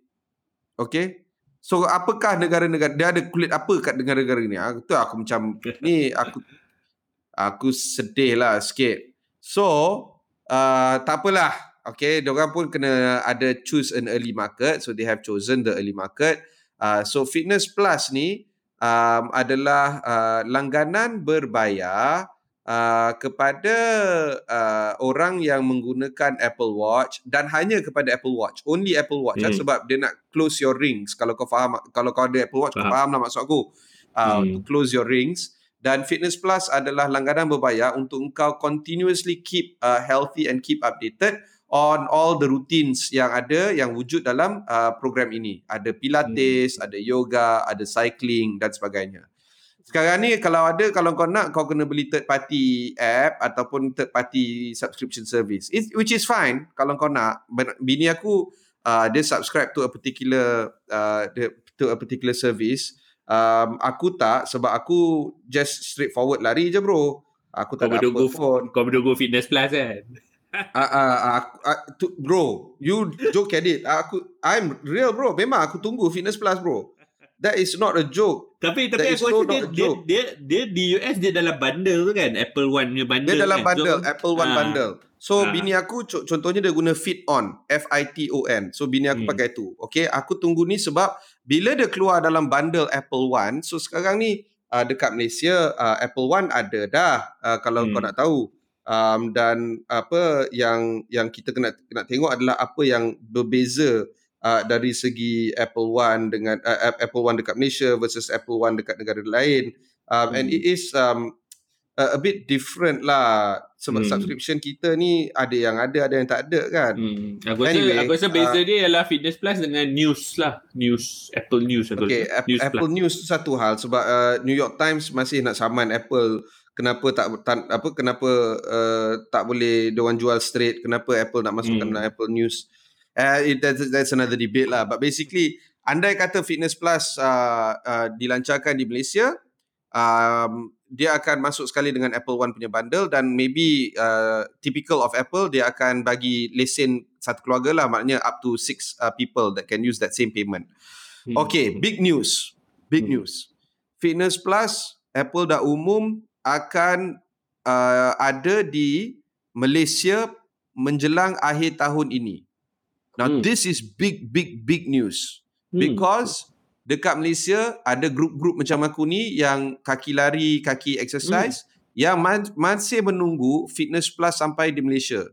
S1: Okay. So apakah negara-negara dia ada kulit apa kat negara-negara ni? Aku tu aku macam [laughs] ni aku aku sedih lah sikit. So uh, tak apalah. Okay, diorang pun kena ada choose an early market. So they have chosen the early market. Uh, so Fitness Plus ni um, adalah uh, langganan berbayar uh, kepada uh, orang yang menggunakan Apple Watch dan hanya kepada Apple Watch. Only Apple Watch hmm. sebab dia nak close your rings. Kalau kau faham kalau kau ada Apple Watch, faham. kau faham lah maksud aku. Uh, hmm. close your rings dan Fitness Plus adalah langganan berbayar untuk engkau continuously keep uh, healthy and keep updated on all the routines yang ada yang wujud dalam uh, program ini. Ada pilates, hmm. ada yoga, ada cycling dan sebagainya. Sekarang ni kalau ada kalau kau nak kau kena beli third party app ataupun third party subscription service. It, which is fine kalau kau nak. Bini aku uh, dia subscribe to a particular uh, to a particular service. Um, aku tak sebab aku just straightforward lari je bro. Aku tak kau ada apa pun.
S3: Kau berdua fitness plus kan?
S1: uh, uh, uh, uh, to, bro, you joke at it. Aku, I'm real bro. Memang aku tunggu Fitness Plus bro. That is not a joke.
S3: Tapi tapi aku rasa dia, dia, dia, dia, di US dia dalam bundle tu kan. Apple One punya bundle
S1: Dia dalam kan? bundle. So, Apple One uh, bundle. So uh. bini aku contohnya dia guna Fit On. F-I-T-O-N. So bini aku hmm. pakai tu. Okay. Aku tunggu ni sebab bila dia keluar dalam bundle Apple One. So sekarang ni uh, dekat Malaysia uh, Apple One ada dah. Uh, kalau hmm. kau nak tahu um, dan apa yang yang kita kena kena tengok adalah apa yang berbeza uh, dari segi Apple One dengan uh, Apple One dekat Malaysia versus Apple One dekat negara lain um, hmm. and it is um, a, a bit different lah sebab hmm. subscription kita ni ada yang ada ada yang tak ada kan
S3: hmm. aku rasa anyway, aku rasa beza uh, dia ialah fitness plus dengan news lah news Apple News
S1: okay, news Apple plus. News tu satu hal sebab uh, New York Times masih nak saman Apple kenapa tak, tak apa kenapa uh, tak boleh dia jual straight kenapa Apple nak masukkan hmm. Apple News uh, it, that's, that's another debate lah but basically andai kata Fitness Plus uh, uh, dilancarkan di Malaysia um, dia akan masuk sekali dengan Apple One punya bundle dan maybe uh, typical of Apple dia akan bagi lesen satu keluarga lah maknanya up to six uh, people that can use that same payment hmm. okay big news big hmm. news Fitness Plus Apple dah umum akan uh, ada di Malaysia menjelang akhir tahun ini. Now hmm. this is big big big news hmm. because dekat Malaysia ada grup-grup macam aku ni yang kaki lari, kaki exercise hmm. yang masih menunggu Fitness Plus sampai di Malaysia.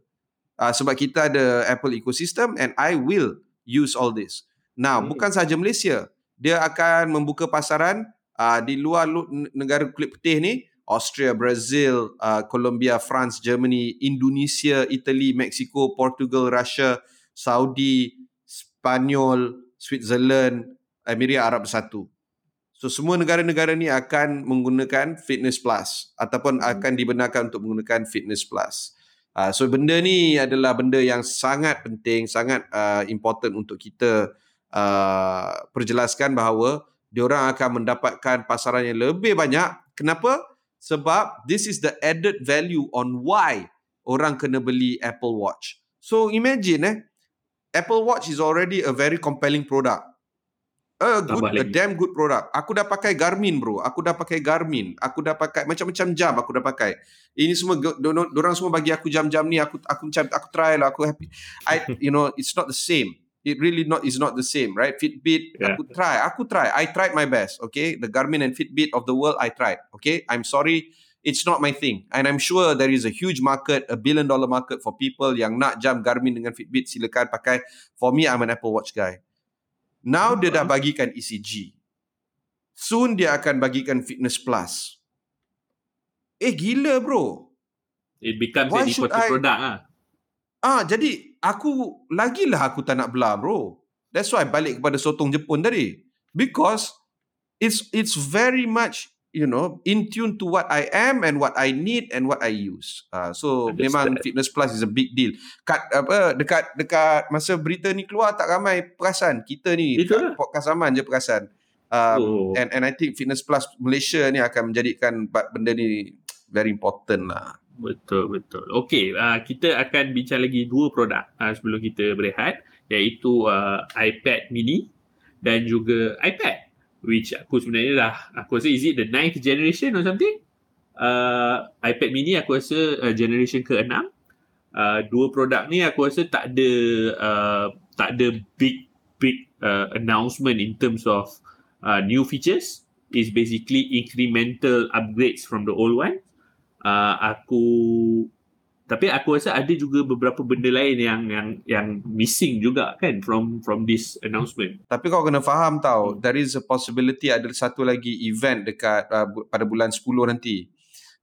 S1: Uh, sebab kita ada Apple ecosystem and I will use all this. Now, hmm. bukan sahaja Malaysia. Dia akan membuka pasaran uh, di luar negara kulit putih ni Austria, Brazil, uh, Colombia, France, Germany, Indonesia, Italy, Mexico, Portugal, Russia, Saudi, Spanyol, Switzerland, Emirat Arab Bersatu. So semua negara-negara ni akan menggunakan Fitness Plus ataupun hmm. akan dibenarkan untuk menggunakan Fitness Plus. Uh, so benda ni adalah benda yang sangat penting, sangat uh, important untuk kita uh, perjelaskan bahawa diorang akan mendapatkan pasaran yang lebih banyak. Kenapa? Sebab this is the added value on why orang kena beli Apple Watch. So imagine eh, Apple Watch is already a very compelling product. A good, a damn good product. Aku dah pakai Garmin bro. Aku dah pakai Garmin. Aku dah pakai macam-macam jam aku dah pakai. Ini semua orang semua bagi aku jam-jam ni aku aku macam aku try lah aku happy. I [laughs] you know it's not the same. It really not is not the same, right? Fitbit yeah. aku try. Aku try. I tried my best, okay? The Garmin and Fitbit of the world I tried, okay? I'm sorry it's not my thing. And I'm sure there is a huge market, a billion dollar market for people yang nak jam Garmin dengan Fitbit silakan pakai. For me I'm an Apple Watch guy. Now dia dah bagikan ECG. Soon dia akan bagikan Fitness Plus. Eh gila bro.
S3: It becomes Why an important I... product ah.
S1: Ah jadi aku lagilah aku tak nak belah bro. That's why balik kepada sotong Jepun tadi. Because it's it's very much you know in tune to what I am and what I need and what I use. Uh, so Understand. memang fitness plus is a big deal. Kat apa dekat dekat masa berita ni keluar tak ramai perasan kita ni Itulah. podcast aman je perasan. Um, oh. and and I think fitness plus Malaysia ni akan menjadikan benda ni very important lah.
S3: Betul betul. Okay, uh, kita akan bincang lagi dua produk uh, sebelum kita berehat iaitu uh, iPad mini dan juga iPad which aku sebenarnya dah aku rasa is it the ninth generation or something? Uh, iPad mini aku rasa uh, generation ke-6 uh, dua produk ni aku rasa tak ada uh, tak ada big big uh, announcement in terms of uh, new features. Is basically incremental upgrades from the old one. Uh, aku tapi aku rasa ada juga beberapa benda lain yang yang yang missing juga kan from from this announcement.
S1: Tapi kau kena faham tau, hmm. there is a possibility ada satu lagi event dekat uh, pada bulan 10 nanti.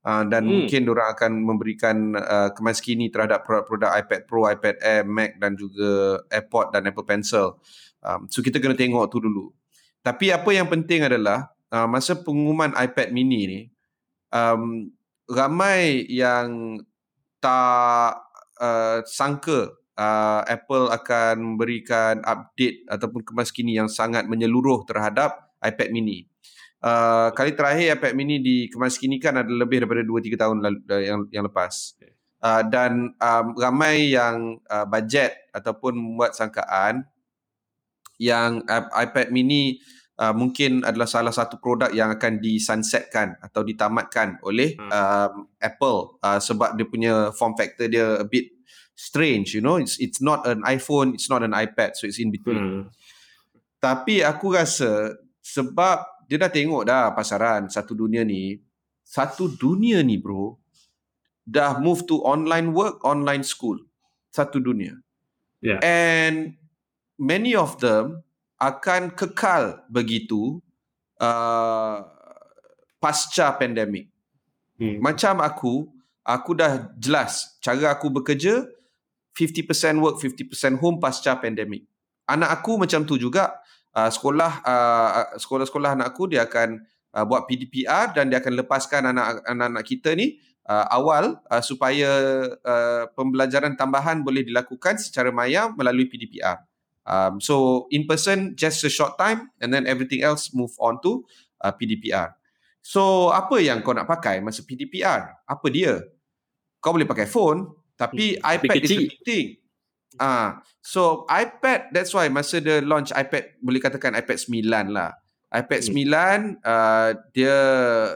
S1: Uh, dan hmm. mungkin orang akan memberikan uh, kemaskini terhadap produk-produk iPad Pro, iPad Air, Mac dan juga AirPod dan Apple Pencil. Um, so kita kena tengok tu dulu. Tapi apa yang penting adalah uh, masa pengumuman iPad mini ni um, ramai yang tak uh, sangka uh, Apple akan memberikan update ataupun kemaskini yang sangat menyeluruh terhadap iPad mini. Uh, kali terakhir iPad mini dikemaskinikan adalah lebih daripada 2-3 tahun lalu, uh, yang, yang lepas. Uh, dan um, ramai yang uh, bajet ataupun membuat sangkaan yang uh, iPad mini uh, mungkin adalah salah satu produk yang akan disunsetkan atau ditamatkan oleh hmm. um, Apple uh, sebab dia punya form factor dia a bit strange you know it's it's not an iPhone it's not an iPad so it's in between hmm. tapi aku rasa sebab dia dah tengok dah pasaran satu dunia ni satu dunia ni bro dah move to online work online school satu dunia yeah. and many of them akan kekal begitu uh, pasca pandemik. Hmm. Macam aku, aku dah jelas cara aku bekerja 50% work, 50% home pasca pandemik. Anak aku macam tu juga. Uh, sekolah uh, sekolah-sekolah anak aku dia akan uh, buat PDPR dan dia akan lepaskan anak-anak kita ni uh, awal uh, supaya uh, pembelajaran tambahan boleh dilakukan secara maya melalui PDPR. Um, so in person just a short time and then everything else move on to uh, PDPR. So apa yang kau nak pakai masa PDPR? Apa dia? Kau boleh pakai phone tapi hmm, iPad is the thing. Ah, uh, so iPad that's why masa dia launch iPad boleh katakan iPad 9 lah. iPad hmm. 9 uh, dia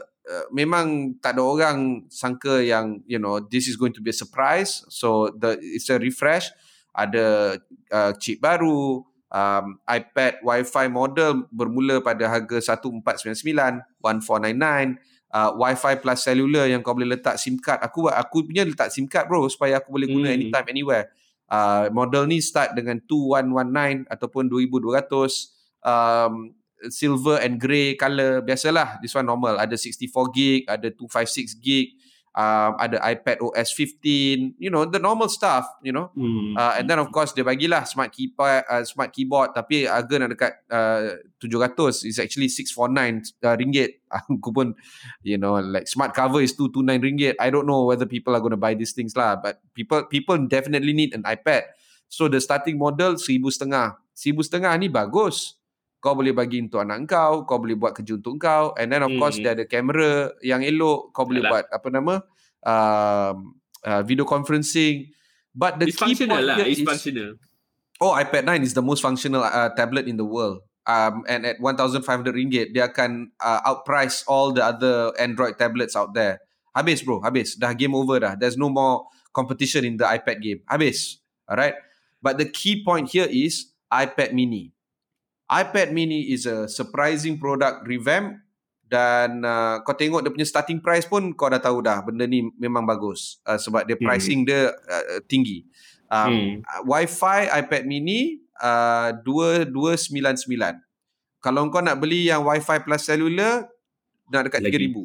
S1: uh, memang tak ada orang sangka yang you know this is going to be a surprise. So the it's a refresh ada uh, chip baru, um, iPad Wi-Fi model bermula pada harga 1499, 1499, uh, Wi-Fi plus cellular yang kau boleh letak SIM card. Aku aku punya letak SIM card bro supaya aku boleh guna hmm. anytime anywhere. Uh, model ni start dengan 2119 ataupun 2200 um, silver and grey color biasalah this one normal ada 64 gig ada 256 gig um, ada iPad OS 15 you know the normal stuff you know. Mm. uh, and then of course dia bagilah smart keypad uh, smart keyboard tapi harga nak dekat uh, 700 is actually 649 uh, ringgit. [laughs] Aku pun you know like smart cover is 229 ringgit. I don't know whether people are going to buy these things lah but people people definitely need an iPad. So the starting model 1000 setengah. 1000 setengah ni bagus kau boleh bagi untuk anak kau, kau boleh buat kerja untuk kau and then of hmm. course dia ada kamera yang elok, kau boleh Yalah. buat apa nama uh, uh, video conferencing but the
S3: it's key point lah. It's functional.
S1: Oh, iPad 9 is the most functional uh, tablet in the world. Um, and at 1,500 ringgit, dia akan uh, outprice all the other Android tablets out there. Habis bro, habis. Dah game over dah. There's no more competition in the iPad game. Habis. Alright? But the key point here is iPad mini iPad mini is a surprising product revamp dan uh, kau tengok dia punya starting price pun kau dah tahu dah benda ni memang bagus uh, sebab dia hmm. pricing hmm. dia uh, tinggi. Um, hmm. Wi-Fi iPad mini uh, 2299. Kalau kau nak beli yang Wi-Fi plus cellular nak dekat 3000.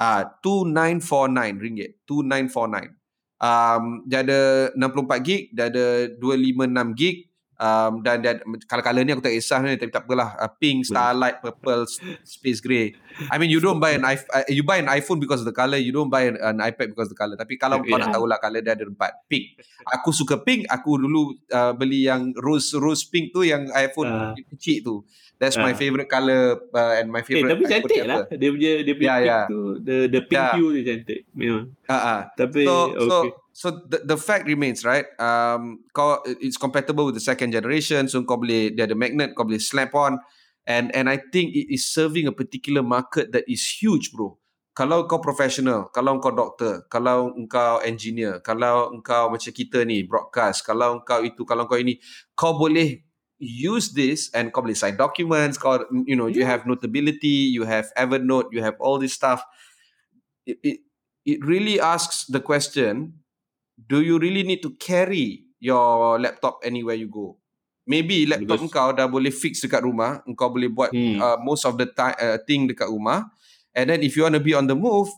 S1: Ah uh, 2949 ringgit. 2949. Um, dia ada 64 gig, dia ada 256 gig, um, dan dan color-color ni aku tak kisah ni tapi tak apalah uh, pink starlight purple space grey i mean you don't buy an iPhone uh, you buy an iphone because of the color you don't buy an, an ipad because of the color tapi kalau okay, kau yeah. nak tahulah color dia ada empat pink aku suka pink aku dulu uh, beli yang rose rose pink tu yang iphone uh. kecil tu That's uh. my favourite colour uh, and my favourite.
S3: Eh, tapi cantik lah. Dia punya dia punya yeah, pink yeah. tu, the the pink yeah. hue dia cantik. Memang.
S1: Uh, uh. Tapi so, okay. So, so the the fact remains right. Um, kau it's compatible with the second generation. So kau boleh dia ada magnet, kau boleh slap on, and and I think it is serving a particular market that is huge, bro. Kalau kau professional, kalau kau doktor, kalau kau engineer, kalau kau macam kita ni broadcast, kalau kau itu, kalau kau ini, kau boleh use this and kau boleh sign documents kau you know you have notability you have evernote you have all this stuff it, it it really asks the question do you really need to carry your laptop anywhere you go maybe laptop Because, kau dah boleh fix dekat rumah kau boleh buat hmm. uh, most of the time uh, thing dekat rumah and then if you want to be on the move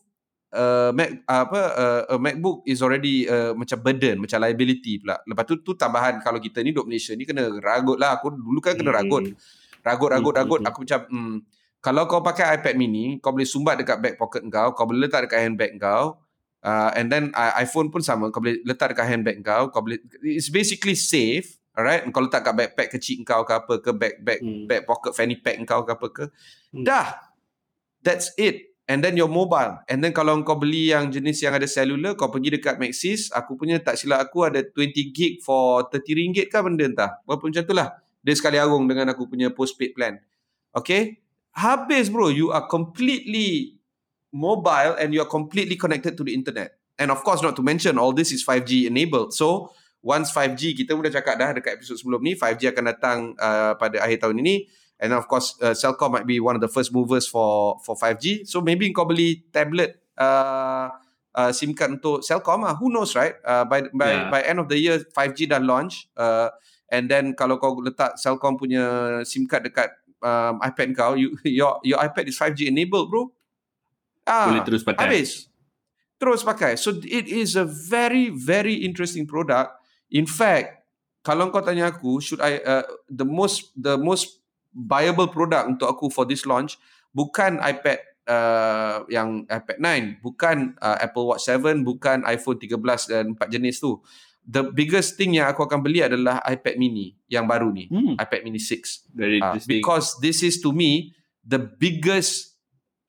S1: uh, Mac apa uh, a MacBook is already uh, macam burden macam liability pula. Lepas tu tu tambahan kalau kita ni duduk Malaysia ni kena ragut lah. Aku dulu kan kena ragut. Hmm. Ragut ragut ragut hmm. aku macam hmm, kalau kau pakai iPad mini kau boleh sumbat dekat back pocket kau, kau boleh letak dekat handbag kau. Uh, and then uh, iPhone pun sama kau boleh letak dekat handbag kau, kau boleh it's basically safe. Alright, kau letak kat backpack kecil kau ke apa ke back back hmm. back pocket fanny pack kau ke apa ke. Hmm. Dah. That's it and then your mobile and then kalau kau beli yang jenis yang ada cellular kau pergi dekat Maxis aku punya tak silap aku ada 20 gig for 30 ringgit kan benda entah berapa macam tu lah dia sekali arung dengan aku punya postpaid plan okay habis bro you are completely mobile and you are completely connected to the internet. And of course not to mention all this is 5G enabled. So once 5G kita pun dah cakap dah dekat episod sebelum ni 5G akan datang uh, pada akhir tahun ini. And of course uh, Cellcom might be one of the first movers for for 5G so maybe kau beli tablet uh, uh, SIM card untuk Cellcom ah who knows right? Uh, by by yeah. by end of the year 5G dah launch uh, and then kalau kau letak Cellcom punya SIM card dekat um, iPad kau you, [laughs] your your iPad is 5G enabled bro
S3: ah boleh terus pakai.
S1: habis. Terus pakai. So it is a very very interesting product. In fact kalau kau tanya aku should I uh, the most the most viable product untuk aku for this launch bukan iPad uh, yang iPad 9 bukan uh, Apple Watch 7 bukan iPhone 13 dan empat jenis tu. The biggest thing yang aku akan beli adalah iPad mini yang baru ni. Hmm. iPad mini 6 Very uh, because this is to me the biggest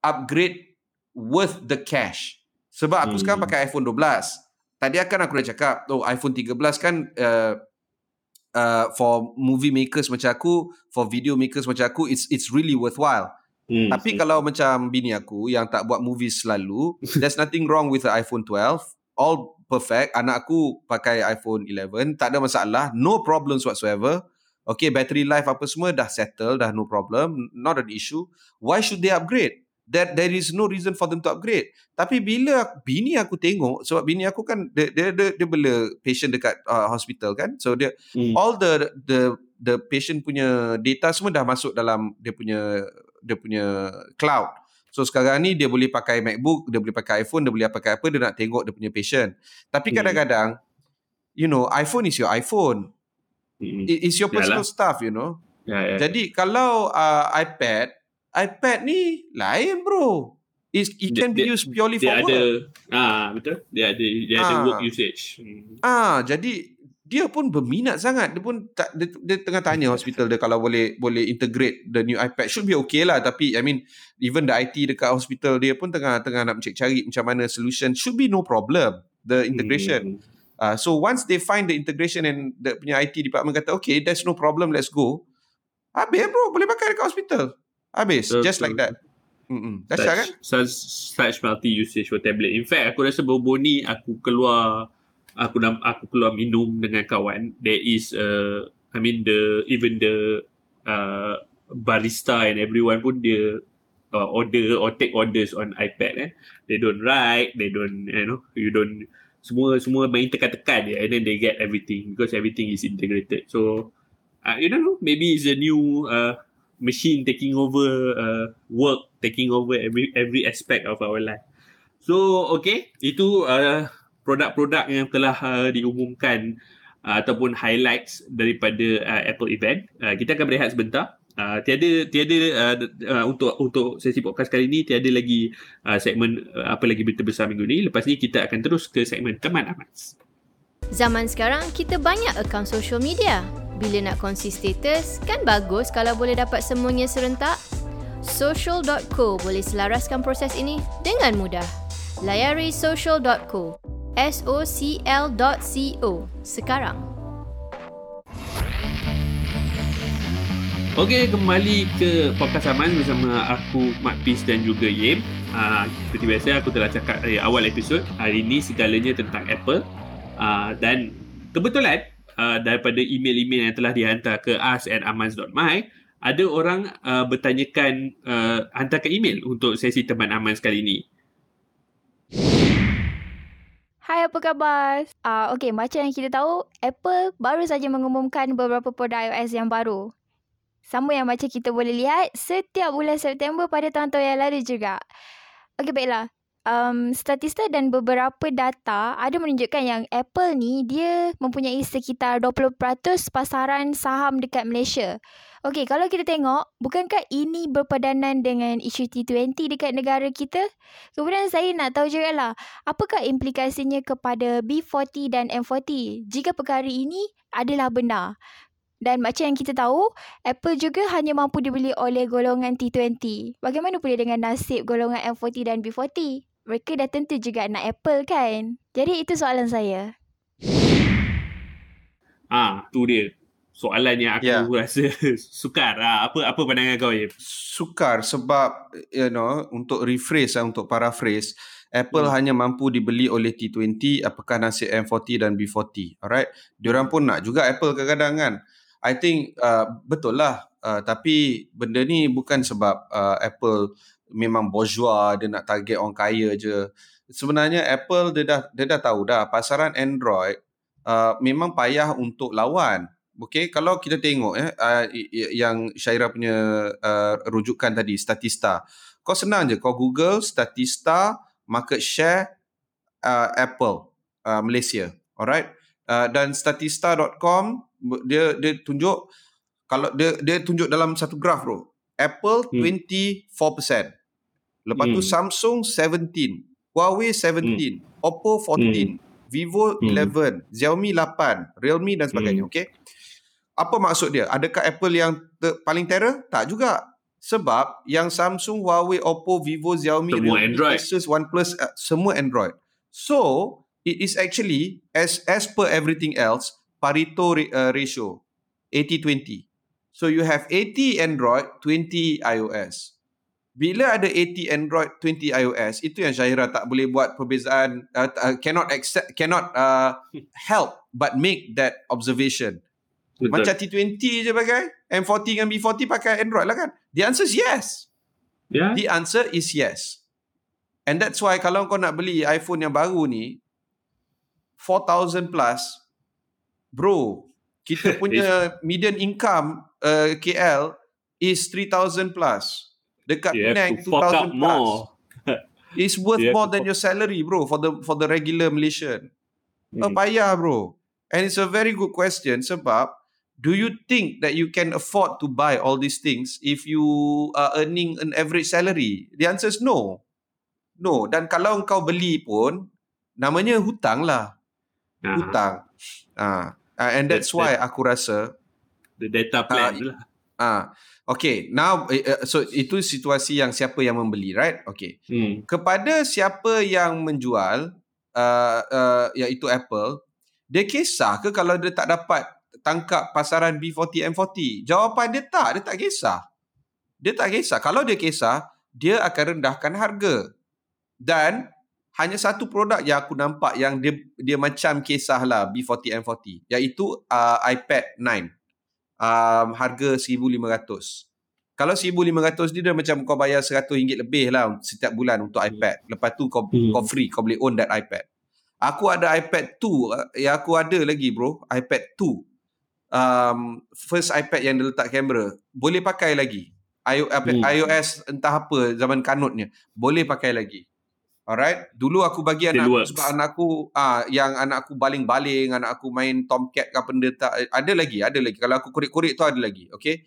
S1: upgrade worth the cash sebab aku hmm. sekarang pakai iPhone 12 tadi akan aku dah cakap oh iPhone 13 kan uh, uh, for movie makers macam aku, for video makers macam aku, it's it's really worthwhile. Hmm. Tapi kalau macam bini aku yang tak buat movies selalu, [laughs] there's nothing wrong with the iPhone 12. All perfect. Anak aku pakai iPhone 11, tak ada masalah, no problems whatsoever. Okay, battery life apa semua dah settle, dah no problem, not an issue. Why should they upgrade? That there is no reason for them to upgrade. Tapi bila bini aku tengok sebab bini aku kan dia dia dia, dia bela patient dekat uh, hospital kan. So dia hmm. all the the the patient punya data semua dah masuk dalam dia punya dia punya cloud. So sekarang ni dia boleh pakai MacBook, dia boleh pakai iPhone, dia boleh pakai apa, dia nak tengok dia punya patient. Tapi hmm. kadang-kadang, you know, iPhone is your iPhone. Hmm. It's your personal Yalah. stuff, you know. Ya, ya. Jadi kalau uh, iPad, iPad ni lain bro. It, it can be used purely
S3: for
S1: dia
S3: work. Ada, ah, betul. Dia ada, dia ah. ada work usage.
S1: Hmm. Ah, jadi dia pun berminat sangat. Dia pun tak, dia, dia tengah tanya hospital dia kalau boleh boleh integrate the new iPad. Should be okay lah. Tapi I mean, even the IT dekat hospital dia pun tengah tengah nak cek cari macam mana solution. Should be no problem. The integration. Hmm. Uh, so once they find the integration and the punya IT department kata, okay, there's no problem, let's go. Habis bro, boleh pakai dekat hospital. Habis, just like that.
S3: Mm-mm. Such, kan? Such, such multi usage for tablet. In fact, aku rasa baru ni aku keluar aku nak aku keluar minum dengan kawan. There is uh, I mean the even the uh, barista and everyone pun dia uh, order or take orders on iPad eh. They don't write, they don't you know, you don't semua semua main tekan-tekan je and then they get everything because everything is integrated. So uh, you don't know, maybe it's a new uh, machine taking over uh, work, taking over every every aspect of our life. So okay, itu uh, produk-produk yang telah uh, diumumkan uh, ataupun highlights daripada uh, Apple event. Uh, kita akan berehat sebentar. Uh, tiada tiada uh, uh, untuk untuk sesi podcast kali ini tiada lagi uh, segmen uh, apa lagi berita besar minggu ni. Lepas ni kita akan terus ke segmen teman amat.
S2: Zaman sekarang kita banyak akaun social media. Bila nak kongsi status, kan bagus kalau boleh dapat semuanya serentak? Social.co boleh selaraskan proses ini dengan mudah. Layari social.co. S-O-C-L.co sekarang.
S3: Okey, kembali ke Podcast Aman bersama aku, Mat Pis dan juga Yem. Uh, seperti biasa, aku telah cakap dari awal episod. Hari ini segalanya tentang Apple. Uh, dan kebetulan, uh, daripada email-email yang telah dihantar ke us at amans.my, ada orang uh, bertanyakan uh, ke email untuk sesi teman aman sekali ini.
S4: Hai, apa khabar? Uh, okay, macam yang kita tahu, Apple baru saja mengumumkan beberapa produk iOS yang baru. Sama yang macam kita boleh lihat setiap bulan September pada tahun-tahun yang lalu juga. Okay, baiklah um, statista dan beberapa data ada menunjukkan yang Apple ni dia mempunyai sekitar 20% pasaran saham dekat Malaysia. Okey, kalau kita tengok, bukankah ini berpadanan dengan isu T20 dekat negara kita? Kemudian saya nak tahu juga lah, apakah implikasinya kepada B40 dan M40 jika perkara ini adalah benar? Dan macam yang kita tahu, Apple juga hanya mampu dibeli oleh golongan T20. Bagaimana pula dengan nasib golongan M40 dan B40? Mereka dah tentu juga nak Apple kan. Jadi itu soalan saya.
S3: Ah, tu dia. Soalan yang aku yeah. rasa [laughs] sukar. Ah, apa apa pandangan kau ya?
S1: Sukar sebab you know untuk rephrase ah, untuk paraphrase Apple hmm. hanya mampu dibeli oleh T20 apakah nasib M40 dan B40. Alright. Diorang pun nak juga Apple kadang-kadang kan. I think uh, betul lah. Uh, tapi benda ni bukan sebab uh, Apple memang bourgeois dia nak target orang kaya je. Sebenarnya Apple dia dah dia dah tahu dah pasaran Android uh, memang payah untuk lawan. Okey kalau kita tengok eh uh, yang Syaira punya uh, rujukan tadi Statista. Kau senang je kau Google Statista market share uh, Apple uh, Malaysia. Alright? Uh, dan statista.com dia dia tunjuk kalau dia dia tunjuk dalam satu graf bro. Apple hmm. 24% Lepas hmm. tu Samsung 17, Huawei 17, hmm. Oppo 14, hmm. Vivo hmm. 11, Xiaomi 8, Realme dan sebagainya. Hmm. Okay. Apa maksud dia? Adakah Apple yang ter- paling terror? Tak juga. Sebab yang Samsung, Huawei, Oppo, Vivo, Xiaomi,
S3: semua Realme, Android.
S1: Asus, OnePlus, uh, semua Android. So, it is actually as as per everything else, Pareto uh, ratio 80-20. So you have 80 Android, 20 iOS bila ada 80 Android 20 iOS itu yang Syahira tak boleh buat perbezaan uh, uh, cannot accept cannot uh, help but make that observation. Betul. macam T20 je pakai M40 dengan B40 pakai Android lah kan? The answer is yes. Yeah. the answer is yes. And that's why kalau kau nak beli iPhone yang baru ni 4000 plus bro kita [laughs] punya median income uh, KL is 3000 plus Dekat you Penang 2000 plus. [laughs] It's worth more than your salary bro for the for the regular Malaysian. Hmm. Oh, payah bro. And it's a very good question sebab do you think that you can afford to buy all these things if you are earning an average salary? The answer is no. No. Dan kalau kau beli pun, namanya hutang lah. Uh-huh. Hutang. Uh, and that's why aku rasa
S3: the data plan uh, lah.
S1: Ah, uh, okay. Now, uh, so itu situasi yang siapa yang membeli, right? Okay. Hmm. Kepada siapa yang menjual, uh, uh, iaitu Apple, dia kisah ke kalau dia tak dapat tangkap pasaran B40 M40? Jawapan dia tak, dia tak kisah. Dia tak kisah. Kalau dia kisah, dia akan rendahkan harga. Dan hanya satu produk yang aku nampak yang dia dia macam kisah lah B40 M40 iaitu uh, iPad 9 um, harga 1500 kalau 1500 ni dia macam kau bayar 100 ringgit lebih lah setiap bulan untuk hmm. iPad. Lepas tu kau, hmm. kau free kau boleh own that iPad. Aku ada iPad 2 uh, yang aku ada lagi bro. iPad 2 um, first iPad yang dia letak kamera. Boleh pakai lagi. Hmm. iOS entah apa zaman kanutnya. Boleh pakai lagi Alright. Dulu aku bagi anak aku sebab anak aku ah yang anak aku baling-baling, anak aku main Tomcat ke benda tak ada lagi, ada lagi. Kalau aku korek-korek tu ada lagi. Okay.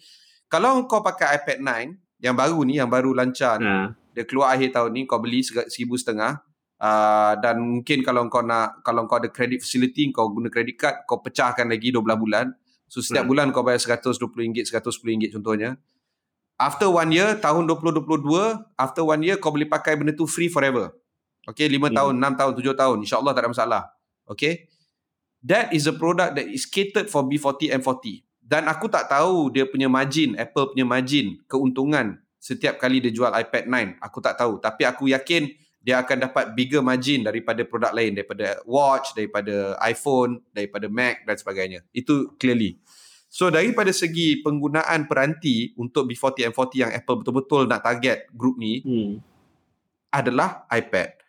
S1: Kalau kau pakai iPad 9 yang baru ni, yang baru lancar ni, ha. dia keluar akhir tahun ni, kau beli seribu setengah. Uh, dan mungkin kalau kau nak, kalau kau ada credit facility, kau guna credit card, kau pecahkan lagi 12 bulan. So setiap ha. bulan kau bayar RM120, RM110 contohnya. After one year, tahun 2022, after one year, kau boleh pakai benda tu free forever. Okay, lima hmm. tahun, enam tahun, tujuh tahun. InsyaAllah tak ada masalah. Okay. That is a product that is catered for B40 and 40. Dan aku tak tahu dia punya margin, Apple punya margin, keuntungan setiap kali dia jual iPad 9. Aku tak tahu. Tapi aku yakin dia akan dapat bigger margin daripada produk lain. Daripada watch, daripada iPhone, daripada Mac dan sebagainya. Itu clearly. So daripada segi penggunaan peranti untuk B40 and 40 yang Apple betul-betul nak target group ni hmm. adalah iPad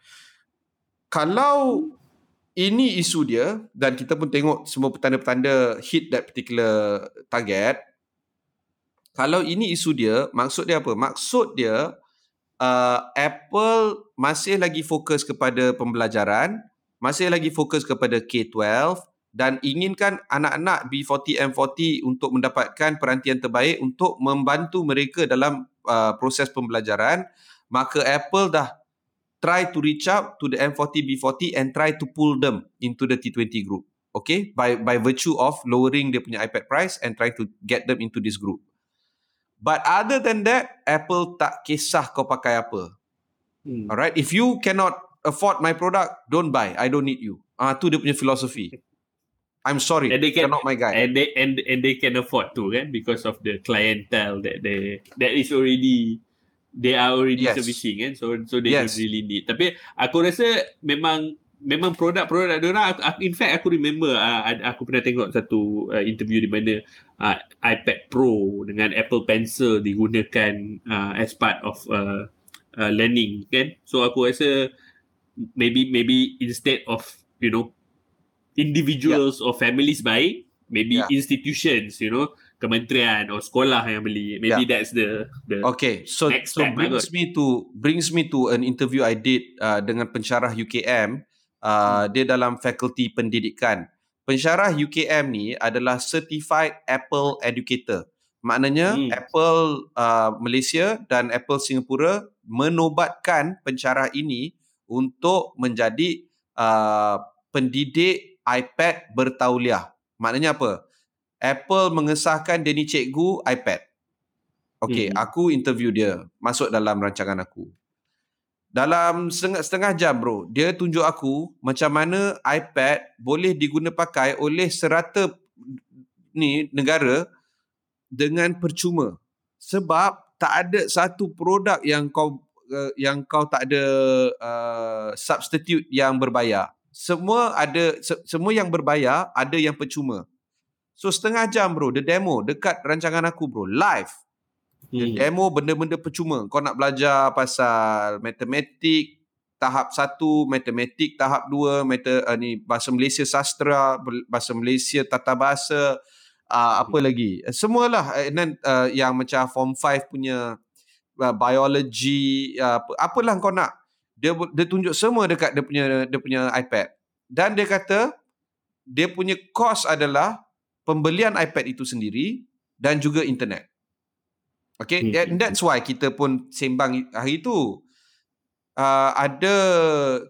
S1: kalau ini isu dia dan kita pun tengok semua petanda-petanda hit that particular target kalau ini isu dia maksud dia apa? Maksud dia uh, Apple masih lagi fokus kepada pembelajaran masih lagi fokus kepada K12 dan inginkan anak-anak B40 M40 untuk mendapatkan perantian terbaik untuk membantu mereka dalam uh, proses pembelajaran maka Apple dah try to reach out to the M40 B40 and try to pull them into the T20 group. Okay, by by virtue of lowering their punya iPad price and trying to get them into this group. But other than that, Apple tak kisah kau pakai apa. Hmm. Alright, if you cannot afford my product, don't buy. I don't need you. Ah, uh, tu dia punya philosophy. I'm sorry, and they can, not my guy.
S3: And they and and they can afford to, kan? Because of the clientele that they that is already they are already yes. servicing kan so so they yes. don't really need tapi aku rasa memang memang produk-produk dia orang in fact aku remember uh, aku pernah tengok satu uh, interview di mana uh, iPad Pro dengan Apple Pencil digunakan uh, as part of uh, uh, learning kan so aku rasa maybe maybe instead of you know individuals yeah. or families buying maybe yeah. institutions you know kementerian atau sekolah yang beli maybe yeah. that's the the
S1: okay so so brings me to brings me to an interview i did uh, dengan pensyarah UKM uh, hmm. dia dalam fakulti pendidikan pensyarah UKM ni adalah certified apple educator maknanya hmm. apple uh, Malaysia dan apple Singapura menobatkan pensyarah ini untuk menjadi uh, pendidik iPad bertauliah maknanya apa Apple mengesahkan dia ni cikgu iPad. Okay, hmm. aku interview dia. Masuk dalam rancangan aku. Dalam setengah, setengah jam bro, dia tunjuk aku macam mana iPad boleh diguna pakai oleh serata ni negara dengan percuma. Sebab tak ada satu produk yang kau uh, yang kau tak ada uh, substitute yang berbayar. Semua ada se- semua yang berbayar ada yang percuma. So setengah jam bro, the demo dekat rancangan aku bro, live. The hmm. demo benda-benda percuma. Kau nak belajar pasal matematik tahap satu, matematik tahap dua, meta, uh, ni bahasa Malaysia sastra, bahasa Malaysia tata bahasa, uh, apa lagi. Semualah uh, then, uh, yang macam form 5 punya uh, biology uh, apa apalah kau nak dia dia tunjuk semua dekat dia punya dia punya iPad dan dia kata dia punya cost adalah pembelian iPad itu sendiri dan juga internet. Okay, hmm. and that's why kita pun sembang hari itu uh, ada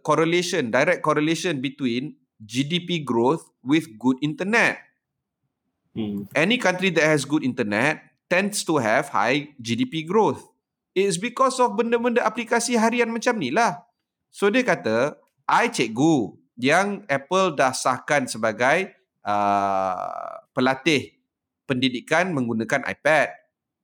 S1: correlation, direct correlation between GDP growth with good internet. Hmm. Any country that has good internet tends to have high GDP growth. It's because of benda-benda aplikasi harian macam ni lah. So dia kata, I cikgu yang Apple dah sahkan sebagai uh, pelatih pendidikan menggunakan iPad.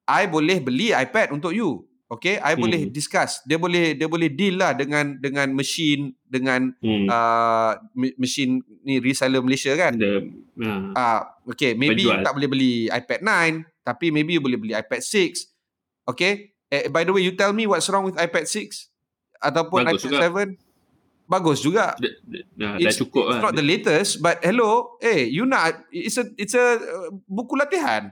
S1: I boleh beli iPad untuk you. Okay, I hmm. boleh discuss. Dia boleh dia boleh deal lah dengan dengan mesin dengan hmm. uh, mesin ni reseller Malaysia kan. Ah, uh, okay, maybe Penjual. tak boleh beli iPad 9, tapi maybe you boleh beli iPad 6. Okay, eh, by the way, you tell me what's wrong with iPad 6 ataupun Bagus iPad juga. 7 bagus juga.
S3: Dah, dah cukup
S1: it's lah. not the latest but hello, hey, you nak it's a it's a uh, buku latihan.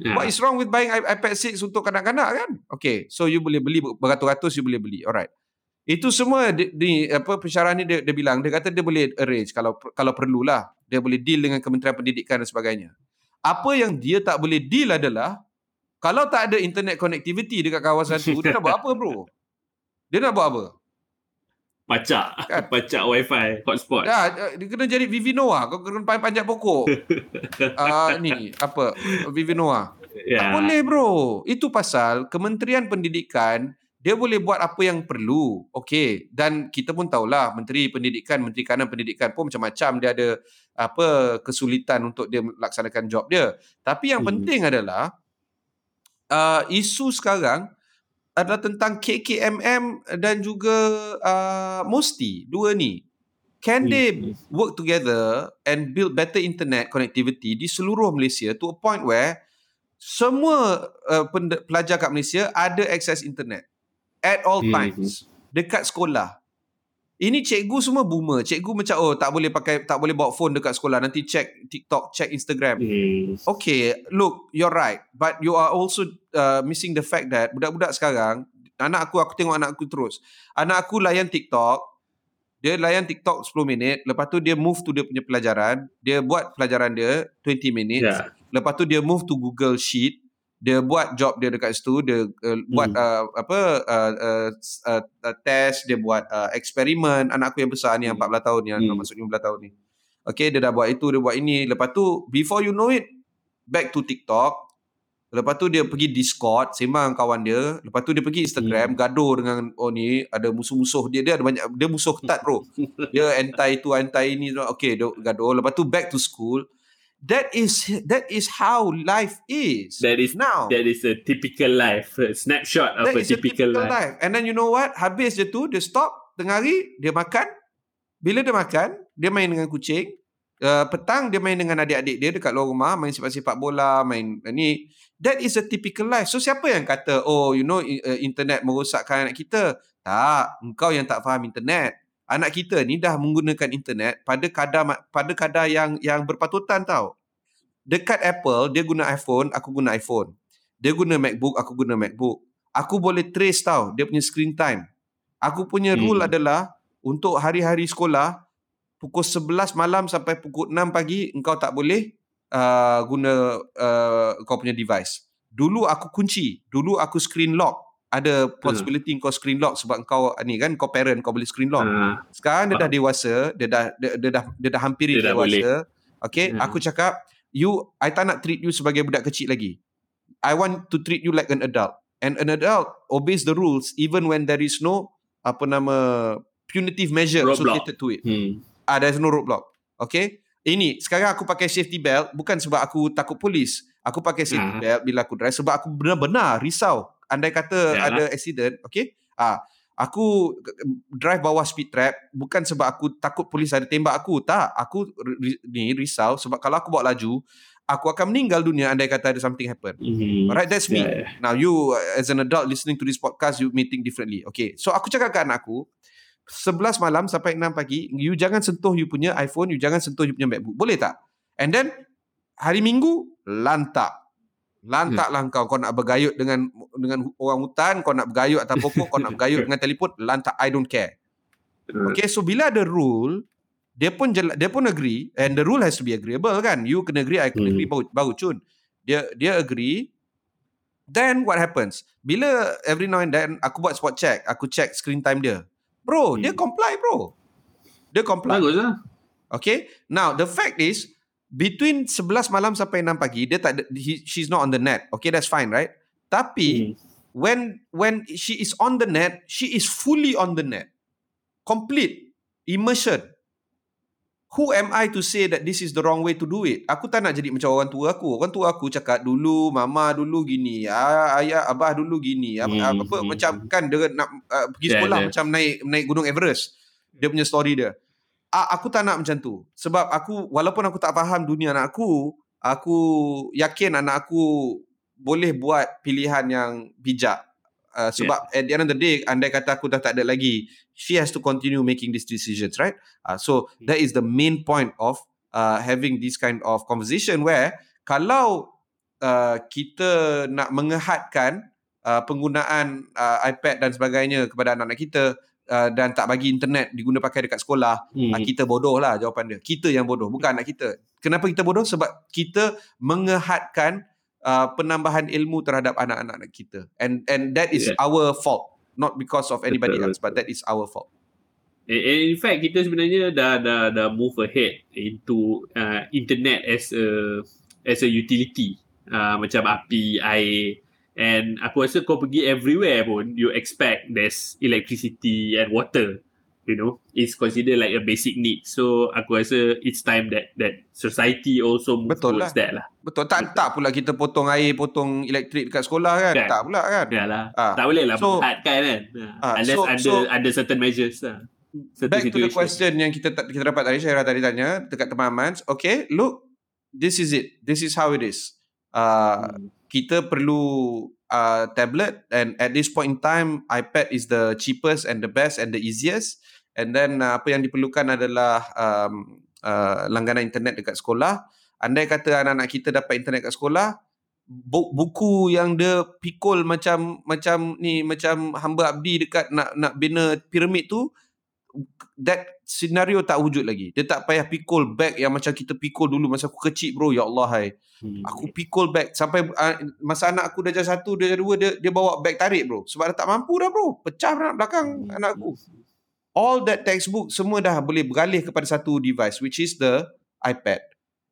S1: Yeah. What is wrong with buying iPad 6 untuk kanak-kanak kan? Okay, so you boleh beli beratus-ratus you boleh beli. Alright. Itu semua di, di apa pensyarah ni dia, dia bilang dia kata dia boleh arrange kalau kalau perlulah. Dia boleh deal dengan Kementerian Pendidikan dan sebagainya. Apa yang dia tak boleh deal adalah kalau tak ada internet connectivity dekat kawasan tu, dia nak buat apa bro? [laughs] Dia nak buat apa?
S3: Pacak. Kan? pacak wifi hotspot.
S1: Ya dia kena jadi Vivinoa kau kena panjat pokok. Uh, [laughs] ni apa? Vivinoa ya. tak boleh bro. Itu pasal Kementerian Pendidikan dia boleh buat apa yang perlu. Okey. Dan kita pun tahulah menteri pendidikan menteri kanan pendidikan pun macam-macam dia ada apa kesulitan untuk dia melaksanakan job dia. Tapi yang hmm. penting adalah uh, isu sekarang adalah tentang KKMM dan juga uh, Mosti dua ni. Can they work together and build better internet connectivity di seluruh Malaysia to a point where semua uh, pelajar kat Malaysia ada akses internet at all times dekat sekolah ini cikgu semua boomer. Cikgu macam oh tak boleh pakai tak boleh bawa phone dekat sekolah. Nanti check TikTok, check Instagram. Hmm. Okay, look, you're right. But you are also uh, missing the fact that budak-budak sekarang, anak aku aku tengok anak aku terus. Anak aku layan TikTok, dia layan TikTok 10 minit, lepas tu dia move to dia punya pelajaran, dia buat pelajaran dia 20 minutes. Yeah. Lepas tu dia move to Google Sheet, dia buat job dia dekat situ dia uh, hmm. buat uh, apa uh, uh, uh, uh, test dia buat uh, eksperimen anak aku yang besar ni yang 14 hmm. tahun yang hmm. masuk 15 tahun ni. Okey dia dah buat itu dia buat ini. Lepas tu before you know it back to TikTok. Lepas tu dia pergi Discord sembang kawan dia. Lepas tu dia pergi Instagram hmm. gaduh dengan oh ni ada musuh-musuh dia. Dia ada banyak dia musuh ketat bro. [laughs] Dia anti itu anti ini. Okey gaduh. Lepas tu back to school that is that is how life is.
S3: That is now. That is a typical life, a snapshot of that a, typical, a typical life. life.
S1: And then you know what? Habis je tu, dia stop tengah hari, dia makan. Bila dia makan, dia main dengan kucing. Uh, petang dia main dengan adik-adik dia dekat luar rumah, main sepak-sepak bola, main uh, ni. That is a typical life. So siapa yang kata, oh you know uh, internet merosakkan anak kita? Tak, engkau yang tak faham internet anak kita ni dah menggunakan internet pada kadar pada kadar yang yang berpatutan tau. Dekat Apple dia guna iPhone, aku guna iPhone. Dia guna MacBook, aku guna MacBook. Aku boleh trace tau dia punya screen time. Aku punya rule hmm. adalah untuk hari-hari sekolah pukul 11 malam sampai pukul 6 pagi engkau tak boleh uh, guna uh, kau punya device. Dulu aku kunci, dulu aku screen lock ada hmm. possibility hmm. kau screen lock sebab kau ni kan kau parent kau boleh screen lock. Hmm. Sekarang dia dah dewasa, dia dah dia, dia dah dia dah hampir dia dewasa. Okey, hmm. aku cakap you I tak nak treat you sebagai budak kecil lagi. I want to treat you like an adult. And an adult obeys the rules even when there is no apa nama punitive measure roadblock. associated to it. Hmm. Ah, there's no roadblock. Okay? Ini, sekarang aku pakai safety belt bukan sebab aku takut polis. Aku pakai safety uh. belt bila aku drive sebab aku benar-benar risau andai kata ya. ada accident, okay? Ah, aku drive bawah speed trap bukan sebab aku takut polis ada tembak aku, tak. Aku ni risau sebab kalau aku bawa laju, aku akan meninggal dunia andai kata ada something happen. Mm-hmm. Alright, that's me. Yeah, yeah. Now you as an adult listening to this podcast, you may think differently. Okay, so aku cakap ke anak aku, 11 malam sampai 6 pagi, you jangan sentuh you punya iPhone, you jangan sentuh you punya MacBook. Boleh tak? And then, hari Minggu, lantak. Lantaklah hmm. kau kau nak bergayut dengan dengan orang hutan, kau nak bergayut atas pokok, kau nak bergayut [laughs] dengan telefon, lantak I don't care. Hmm. Okay, so bila ada rule, dia pun jel, dia pun agree and the rule has to be agreeable kan. You kena agree, I kena hmm. agree baru, baru cun. Dia dia agree. Then what happens? Bila every now and then aku buat spot check, aku check screen time dia. Bro, hmm. dia comply bro. Dia comply.
S3: Bagus lah.
S1: Okay. Now, the fact is, between 11 malam sampai 6 pagi dia tak he, she's not on the net okay that's fine right tapi mm. when when she is on the net she is fully on the net complete immersion who am i to say that this is the wrong way to do it aku tak nak jadi macam orang tua aku orang tua aku cakap dulu mama dulu gini ayah abah dulu gini mm. apa mm. macam kan dia nak uh, pergi sekolah yeah, yeah. macam naik naik gunung Everest dia punya story dia aku tak nak macam tu sebab aku walaupun aku tak faham dunia anak aku aku yakin anak aku boleh buat pilihan yang bijak uh, sebab yeah. at the end of the day andai kata aku dah tak ada lagi she has to continue making these decisions right uh, so hmm. that is the main point of uh, having this kind of conversation where kalau uh, kita nak mengehadkan uh, penggunaan uh, iPad dan sebagainya kepada anak-anak kita uh, dan tak bagi internet diguna pakai dekat sekolah, hmm. uh, kita bodoh lah jawapan dia. Kita yang bodoh, bukan anak kita. Kenapa kita bodoh? Sebab kita mengehadkan uh, penambahan ilmu terhadap anak-anak kita. And and that is yeah. our fault. Not because of anybody betul, else, betul. but that is our fault.
S3: In fact, kita sebenarnya dah dah dah move ahead into uh, internet as a as a utility. Uh, macam api, air, And aku rasa kau pergi everywhere pun, you expect there's electricity and water. You know, it's considered like a basic need. So aku rasa it's time that that society also move Betul towards lah. that lah.
S1: Betul. Tak Betul. tak pula kita potong air, potong elektrik dekat sekolah kan? kan? Tak pula kan?
S3: Yalah. Ha. Tak boleh lah so, kan kan? Ha. Unless so, ada so, ada certain measures lah.
S1: Certain back situation. to the question yang kita kita dapat tadi, Syairah tadi tanya dekat teman Amans. Okay, look, this is it. This is how it is. Uh, hmm kita perlu uh, tablet and at this point in time iPad is the cheapest and the best and the easiest. And then uh, apa yang diperlukan adalah um, uh, langganan internet dekat sekolah. Andai kata anak-anak kita dapat internet kat sekolah buku yang dia pikul macam macam ni macam hamba abdi dekat nak nak bina piramid tu that scenario tak wujud lagi. Dia tak payah pikul bag yang macam kita pikul dulu masa aku kecil bro. Ya Allah hai. Hmm. Aku pikul bag sampai uh, masa anak aku darjah satu, darjah dua, dia, dia bawa bag tarik bro. Sebab dia tak mampu dah bro. Pecah anak belakang hmm. anak aku. All that textbook semua dah boleh beralih kepada satu device which is the iPad.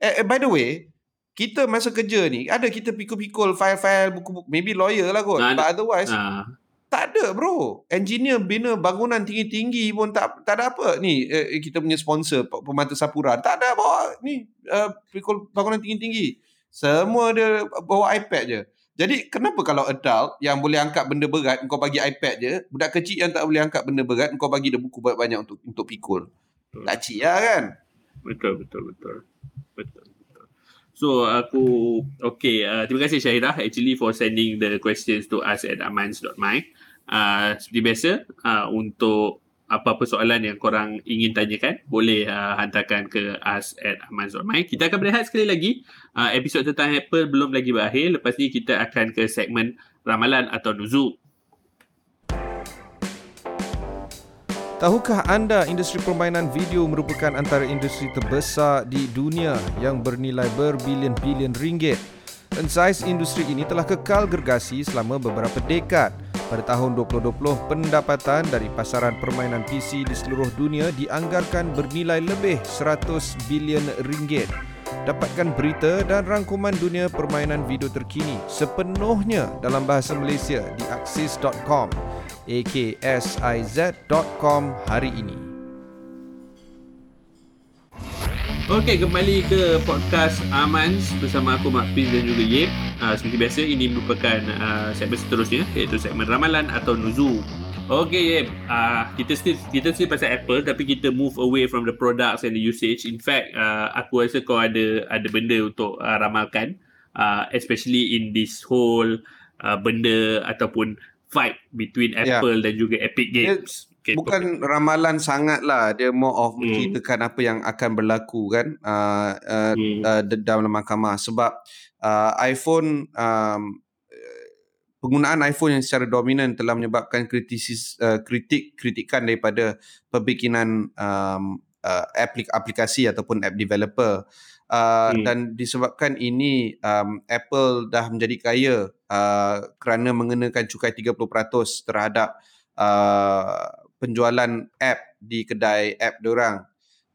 S1: Eh, eh by the way, kita masa kerja ni ada kita pikul-pikul file-file buku-buku maybe lawyer lah kot. Nah, but otherwise nah tak ada bro. Engineer bina bangunan tinggi-tinggi pun tak tak ada apa. Ni eh, kita punya sponsor pemata Sapura. Tak ada bawa ni uh, bangunan tinggi-tinggi. Semua dia bawa iPad je. Jadi kenapa kalau adult yang boleh angkat benda berat kau bagi iPad je, budak kecil yang tak boleh angkat benda berat kau bagi dia buku banyak-banyak untuk untuk pikul. Tak cik lah kan?
S3: Betul betul betul. Betul. So aku okay uh, terima kasih Syahira actually for sending the questions to us at amans.my uh, seperti biasa uh, untuk apa-apa soalan yang korang ingin tanyakan boleh uh, hantarkan ke us at amaz.my kita akan berehat sekali lagi uh, episod tentang Apple belum lagi berakhir lepas ni kita akan ke segmen ramalan atau nuzul
S1: Tahukah anda industri permainan video merupakan antara industri terbesar di dunia yang bernilai berbilion-bilion ringgit? Dan saiz industri ini telah kekal gergasi selama beberapa dekad. Pada tahun 2020, pendapatan dari pasaran permainan PC di seluruh dunia dianggarkan bernilai lebih 100 bilion ringgit. Dapatkan berita dan rangkuman dunia permainan video terkini sepenuhnya dalam bahasa Malaysia di axis.com aksiz.com hari ini.
S3: Okey, kembali ke podcast Amans bersama aku Mak Pin dan juga Yip. Uh, seperti biasa, ini merupakan uh, segmen seterusnya iaitu segmen Ramalan atau Nuzu. Okey, Yip. Uh, kita still kita still pasal Apple tapi kita move away from the products and the usage. In fact, uh, aku rasa kau ada ada benda untuk uh, ramalkan uh, especially in this whole uh, benda ataupun fight between ya. Apple yeah. dan juga Epic Games.
S1: Okay, bukan okay. ramalan sangat lah dia more of hmm. menceritakan apa yang akan berlaku kan uh, uh, hmm. uh, dalam mahkamah sebab uh, iPhone um, penggunaan iPhone yang secara dominan telah menyebabkan kritisis uh, kritik kritikan daripada pembikinan um, uh, aplik- aplikasi ataupun app developer uh, hmm. dan disebabkan ini um, Apple dah menjadi kaya uh, kerana mengenakan cukai 30% terhadap uh, penjualan app di kedai app diorang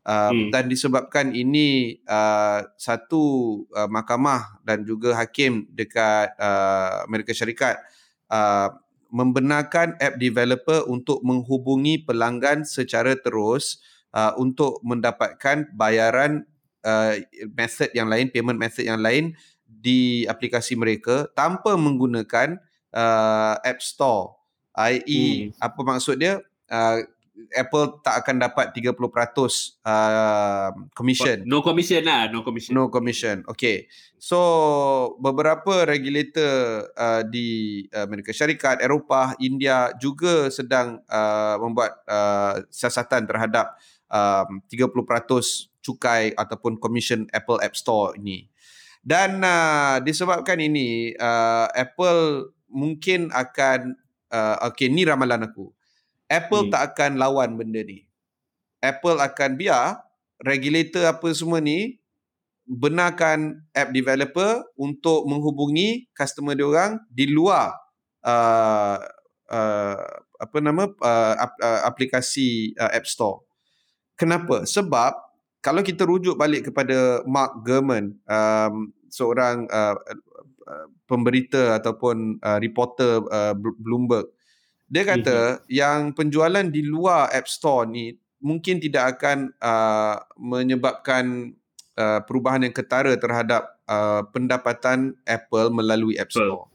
S1: Uh, hmm. dan disebabkan ini uh, satu uh, mahkamah dan juga hakim dekat uh, Amerika Syarikat uh, membenarkan app developer untuk menghubungi pelanggan secara terus uh, untuk mendapatkan bayaran uh, method yang lain payment method yang lain di aplikasi mereka tanpa menggunakan uh, app store i.e hmm. apa maksud dia uh, Apple tak akan dapat 30% uh, commission.
S3: No commission lah, no commission.
S1: No commission. Okay. So beberapa regulator uh, di Amerika Syarikat, Eropah, India juga sedang uh, membuat uh, siasatan terhadap um, 30% cukai ataupun commission Apple App Store ini. Dan uh, disebabkan ini, uh, Apple mungkin akan, uh, okay ni ramalan aku. Apple hmm. tak akan lawan benda ni. Apple akan biar regulator apa semua ni benarkan app developer untuk menghubungi customer dia orang di luar uh, uh, apa nama uh, uh, aplikasi uh, App Store. Kenapa? Sebab kalau kita rujuk balik kepada Mark Gurman, um, seorang uh, uh, pemberita ataupun uh, reporter uh, Bloomberg, dia kata mm-hmm. yang penjualan di luar App Store ni mungkin tidak akan uh, menyebabkan uh, perubahan yang ketara terhadap uh, pendapatan Apple melalui App Store.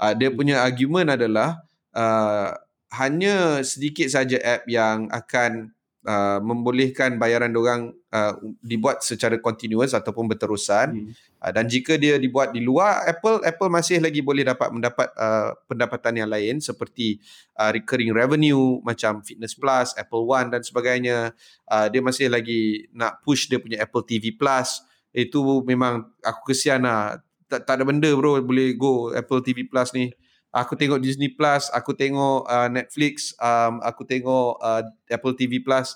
S1: Uh, dia punya argument adalah uh, hanya sedikit saja app yang akan uh, membolehkan bayaran orang uh, dibuat secara continuous ataupun berterusan. Hmm. uh, dan jika dia dibuat di luar Apple Apple masih lagi boleh dapat mendapat uh, pendapatan yang lain seperti uh, recurring revenue macam Fitness Plus, Apple One dan sebagainya. Uh, dia masih lagi nak push dia punya Apple TV Plus. Itu memang aku kesian lah. Tak, tak ada benda bro boleh go Apple TV Plus ni aku tengok Disney Plus, aku tengok uh, Netflix, um, aku tengok uh, Apple TV Plus.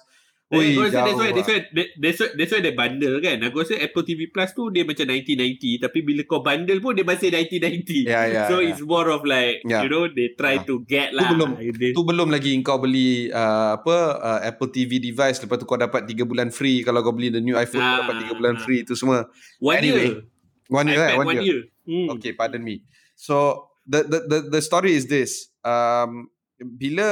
S3: Ui, that's, that's, why, that's, why, that's, why, that's why dia bundle kan. Aku rasa Apple TV Plus tu dia macam 1990 tapi bila kau bundle pun dia masih 1990. Yeah, yeah, so yeah. it's more of like yeah. you know they try yeah. to get lah.
S1: Tu belum tu belum lagi kau beli uh, apa uh, Apple TV device lepas tu kau dapat 3 bulan free kalau kau beli the new iPhone ah, kau dapat 3 bulan ah. free tu semua.
S3: One anyway, year.
S1: One year, right? one, one year. year. Hmm. Okay, pardon me. So the the the the story is this. Um, bila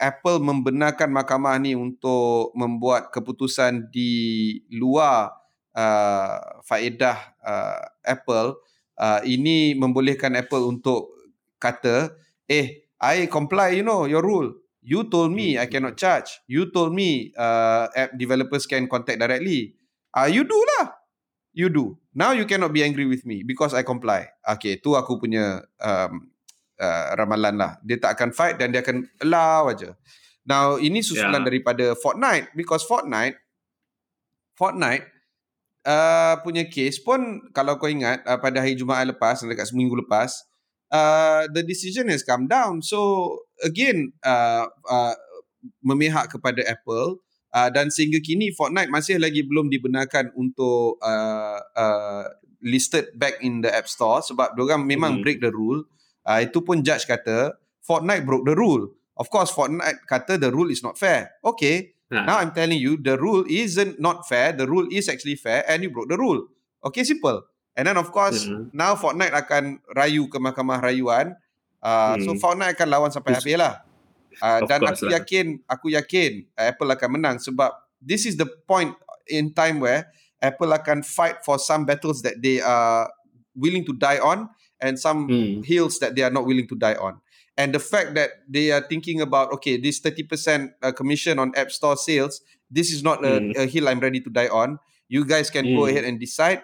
S1: Apple membenarkan mahkamah ni untuk membuat keputusan di luar uh, faedah uh, Apple, uh, ini membolehkan Apple untuk kata, eh, I comply, you know, your rule. You told me I cannot charge. You told me uh, app developers can contact directly. Ah, uh, you do lah you do. Now you cannot be angry with me because I comply. Okay, tu aku punya um, uh, ramalan lah. Dia tak akan fight dan dia akan allow aja. Now, ini susulan yeah. daripada Fortnite because Fortnite Fortnite uh, punya case pun kalau kau ingat uh, pada hari Jumaat lepas dekat seminggu lepas uh, the decision has come down. So again uh, uh, memihak kepada Apple uh, dan sehingga kini Fortnite masih lagi belum dibenarkan untuk uh, uh, listed back in the App Store sebab diorang memang hmm. break the rule. Uh, itu pun judge kata Fortnite broke the rule. Of course Fortnite kata the rule is not fair. Okay. Nah. Now I'm telling you the rule isn't not fair. The rule is actually fair and you broke the rule. Okay, simple. And then of course hmm. now Fortnite akan rayu ke mahkamah rayuan. Uh, hmm. So Fortnite akan lawan sampai habis lah. Uh, dan aku lah. yakin aku yakin uh, Apple akan menang sebab this is the point in time where Apple akan fight for some battles that they are willing to die on and some hmm. hills that they are not willing to die on. And the fact that they are thinking about okay, this 30% uh, commission on App Store sales, this is not a, hmm. a hill I'm ready to die on. You guys can hmm. go ahead and decide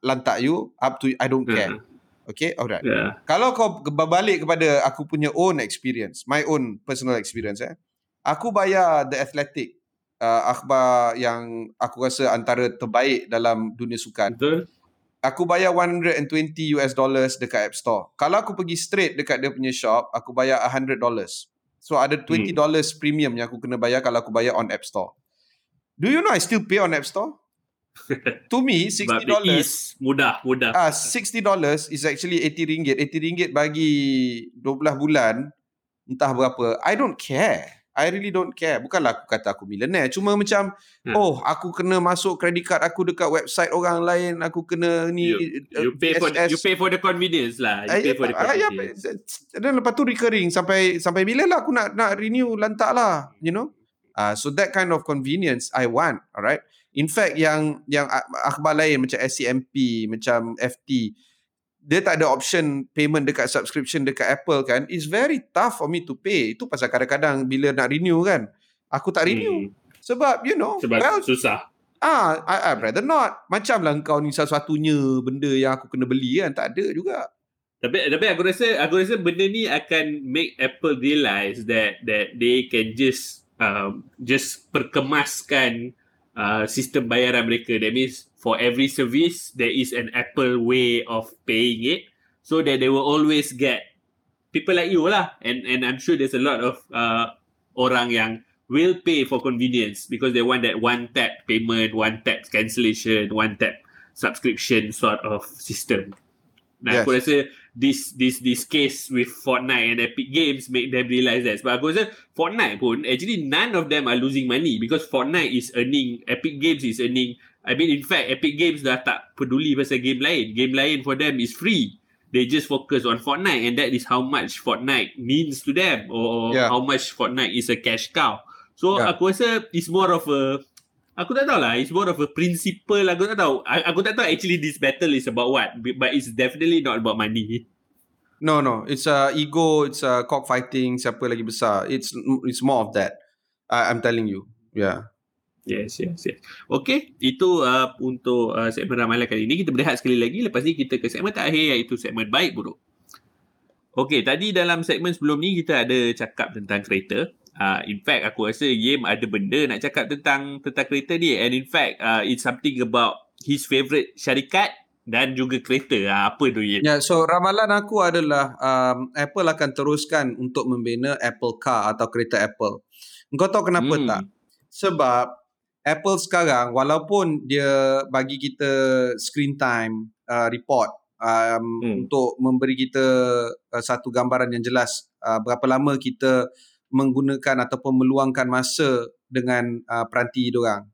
S1: lantak you up to I don't care. Hmm. Okay, alright. Yeah. Kalau kau berbalik kepada aku punya own experience, my own personal experience, eh, aku bayar The Athletic, uh, akhbar yang aku rasa antara terbaik dalam dunia sukan.
S3: Betul.
S1: aku bayar 120 US dollars dekat App Store. Kalau aku pergi straight dekat dia punya shop, aku bayar 100 dollars. So ada 20 hmm. dollars premium yang aku kena bayar kalau aku bayar on App Store. Do you know I still pay on App Store? To me, 60 dollars
S3: mudah, mudah.
S1: Ah, uh, 60 dollars is actually 80 ringgit. 80 ringgit bagi 12 bulan, entah berapa. I don't care. I really don't care. Bukanlah aku kata aku millionaire. Cuma macam, hmm. oh, aku kena masuk credit card aku dekat website orang lain. Aku kena ni.
S3: You, you, pay, for, you pay for the convenience lah. You pay for the convenience.
S1: Dan lepas tu recurring. Sampai sampai bila lah aku nak nak renew lantak lah. You know? Uh, so that kind of convenience I want. Alright. In fact, yang yang akhbar lain macam SCMP, macam FT, dia tak ada option payment dekat subscription dekat Apple kan. It's very tough for me to pay. Itu pasal kadang-kadang bila nak renew kan aku tak renew. Hmm. sebab you know
S3: sebab well, susah.
S1: Ah I, I rather not. Macam lah kau ni satu-satunya benda yang aku kena beli kan tak ada juga.
S3: Tapi tapi aku rasa aku rasa benda ni akan make Apple realize that that they can just um, just perkemaskan uh, sistem bayaran mereka. That means for every service there is an Apple way of paying it. So that they will always get people like you lah. And and I'm sure there's a lot of uh, orang yang will pay for convenience because they want that one tap payment one tap cancellation one tap subscription sort of system. Nah, yes. aku rasa this this this case with Fortnite and Epic Games make them realize that. Sebab aku rasa Fortnite pun actually none of them are losing money because Fortnite is earning, Epic Games is earning I mean in fact Epic Games dah tak peduli pasal game lain. Game lain for them is free. They just focus on Fortnite and that is how much Fortnite means to them or yeah. how much Fortnite is a cash cow. So yeah. aku rasa it's more of a aku tak tahu lah it's more of a principle aku tak tahu. Aku tak tahu actually this battle is about what but it's definitely not about money.
S1: No no, it's a ego, it's a cockfighting siapa lagi besar. It's it's more of that. I, I'm telling you. Yeah.
S3: Yes, yes, yes. Okay, itu uh, untuk uh, segmen ramalan kali ini. Kita berehat sekali lagi. Lepas ni kita ke segmen terakhir iaitu segmen baik buruk. Okay, tadi dalam segmen sebelum ni kita ada cakap tentang kereta. Uh, in fact, aku rasa Yim ada benda nak cakap tentang tentang kereta ni. And in fact, uh, it's something about his favourite syarikat dan juga kereta. Uh, apa tu Yim?
S1: Ya, yeah, so ramalan aku adalah um, Apple akan teruskan untuk membina Apple Car atau kereta Apple. Kau tahu kenapa hmm. tak? Sebab Apple sekarang walaupun dia bagi kita screen time uh, report um, hmm. untuk memberi kita uh, satu gambaran yang jelas uh, berapa lama kita menggunakan ataupun meluangkan masa dengan uh, peranti diorang.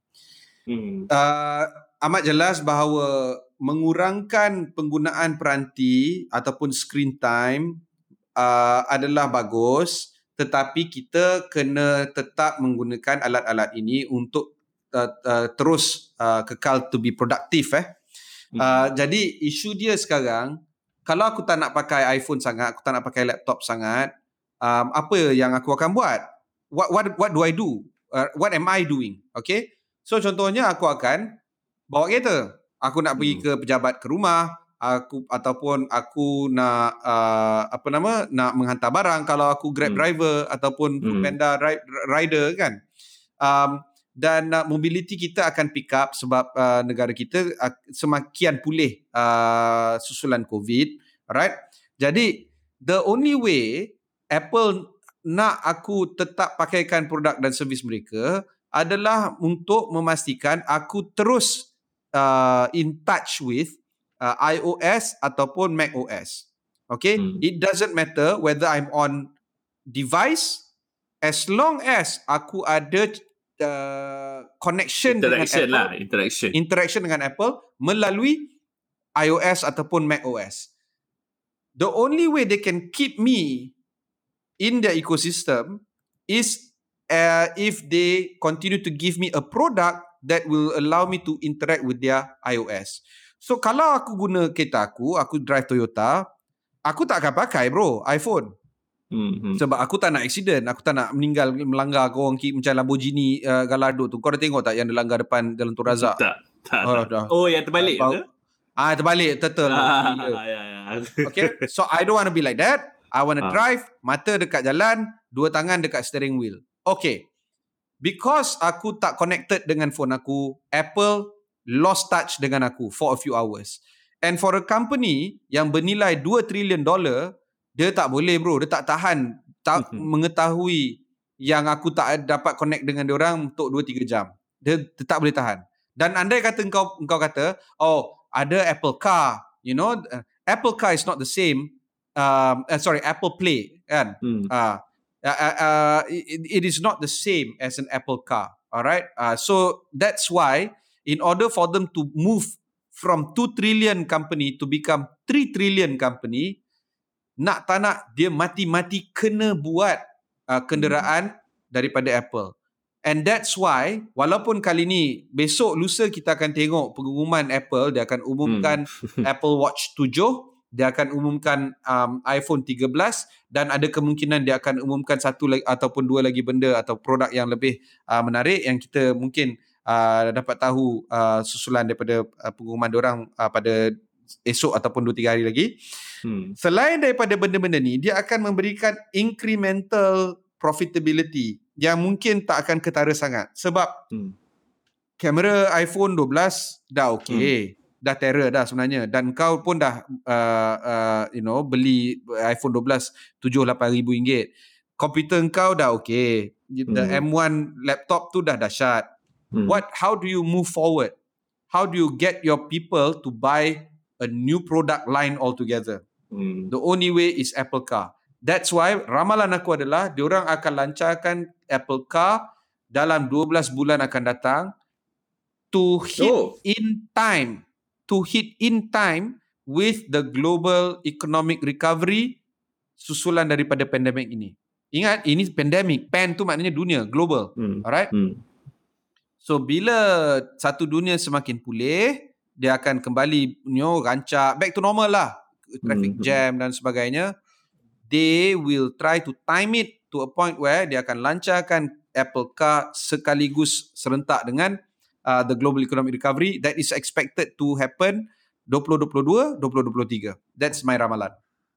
S1: Hmm. Uh, amat jelas bahawa mengurangkan penggunaan peranti ataupun screen time uh, adalah bagus tetapi kita kena tetap menggunakan alat-alat ini untuk uh, uh, terus uh, kekal to be productive eh. Uh, hmm. Jadi isu dia sekarang kalau aku tak nak pakai iPhone sangat, aku tak nak pakai laptop sangat, um, apa yang aku akan buat? What what what do I do? Uh, what am I doing? Okay. So contohnya aku akan bawa kereta. Aku nak pergi hmm. ke pejabat ke rumah, aku ataupun aku nak uh, apa nama nak menghantar barang kalau aku Grab hmm. driver ataupun hmm. Panda rider kan. Um, dan uh, mobility kita akan pick up sebab uh, negara kita uh, semakin pulih uh, susulan covid right jadi the only way apple nak aku tetap pakaikan produk dan servis mereka adalah untuk memastikan aku terus uh, in touch with uh, iOS ataupun macOS okay hmm. it doesn't matter whether i'm on device as long as aku ada uh, connection
S3: interaction
S1: dengan
S3: lah, Apple, interaction.
S1: interaction dengan Apple melalui iOS ataupun macOS. The only way they can keep me in their ecosystem is uh, if they continue to give me a product that will allow me to interact with their iOS. So kalau aku guna kereta aku, aku drive Toyota, aku tak akan pakai bro iPhone. Hmm. Sebab aku tak nak accident, aku tak nak meninggal melanggar kau orang macam Lamborghini uh, Gallardo tu. Kau dah tengok tak yang dia langgar depan Jalan Tun Razak?
S3: Tak. tak, oh, tak. oh, yang terbalik ke?
S1: Ah, terbalik, turtle. Ah, ya, ya. Okay, so I don't want to be like that. I want to ah. drive, mata dekat jalan, dua tangan dekat steering wheel. Okay. Because aku tak connected dengan phone aku, Apple lost touch dengan aku for a few hours. And for a company yang bernilai 2 trillion dollar, dia tak boleh bro, dia tak tahan tak mm-hmm. mengetahui yang aku tak dapat connect dengan dia orang untuk 2 3 jam. Dia tetap boleh tahan. Dan andai kata engkau engkau kata, "Oh, ada Apple Car." You know, uh, Apple Car is not the same um uh, sorry, Apple Play kan. Hmm. Uh, uh, uh, it, it is not the same as an Apple Car. All right? Uh, so that's why in order for them to move from 2 trillion company to become 3 trillion company, nak tak nak dia mati-mati kena buat uh, kenderaan hmm. daripada Apple. And that's why walaupun kali ni besok lusa kita akan tengok pengumuman Apple dia akan umumkan hmm. [laughs] Apple Watch 7 dia akan umumkan um, iPhone 13 dan ada kemungkinan dia akan umumkan satu lagi ataupun dua lagi benda atau produk yang lebih uh, menarik yang kita mungkin uh, dapat tahu uh, susulan daripada uh, pengumuman orang uh, pada esok ataupun 2 3 hari lagi. Hmm. Selain daripada benda-benda ni, dia akan memberikan incremental profitability yang mungkin tak akan ketara sangat sebab hmm. kamera iPhone 12 dah okey. Hmm. Dah terror dah sebenarnya dan kau pun dah uh, uh, you know beli iPhone 12 7 8 ribu ringgit. Komputer kau dah okey. The hmm. M1 laptop tu dah dahsyat. Hmm. What how do you move forward? How do you get your people to buy a new product line altogether? Hmm. The only way is Apple Car. That's why ramalan aku adalah diorang akan lancarkan Apple Car dalam 12 bulan akan datang to hit oh. in time to hit in time with the global economic recovery susulan daripada pandemik ini. Ingat ini pandemik, pan tu maknanya dunia, global. Hmm. Alright? Hmm. So bila satu dunia semakin pulih, dia akan kembali you know, rancak back to normal lah. Traffic hmm. jam dan sebagainya they will try to time it to a point where dia akan lancarkan Apple Car sekaligus serentak dengan uh, the global economic recovery that is expected to happen 2022 2023 that's my ramalan.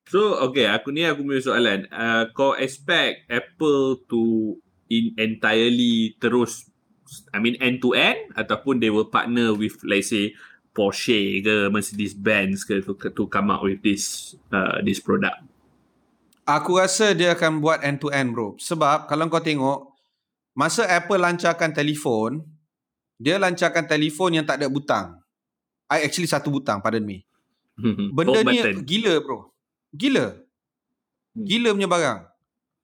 S3: So okay aku ni aku punya soalan. Uh, kau expect Apple to in entirely terus I mean end to end ataupun they will partner with let's say Porsche ke Mercedes Benz ke to, to come out with this uh, this product?
S1: Aku rasa dia akan buat end to end bro. Sebab kalau kau tengok masa Apple lancarkan telefon, dia lancarkan telefon yang tak ada butang. I actually satu butang, pardon me. Benda ni gila bro. Gila. Hmm. Gila punya barang.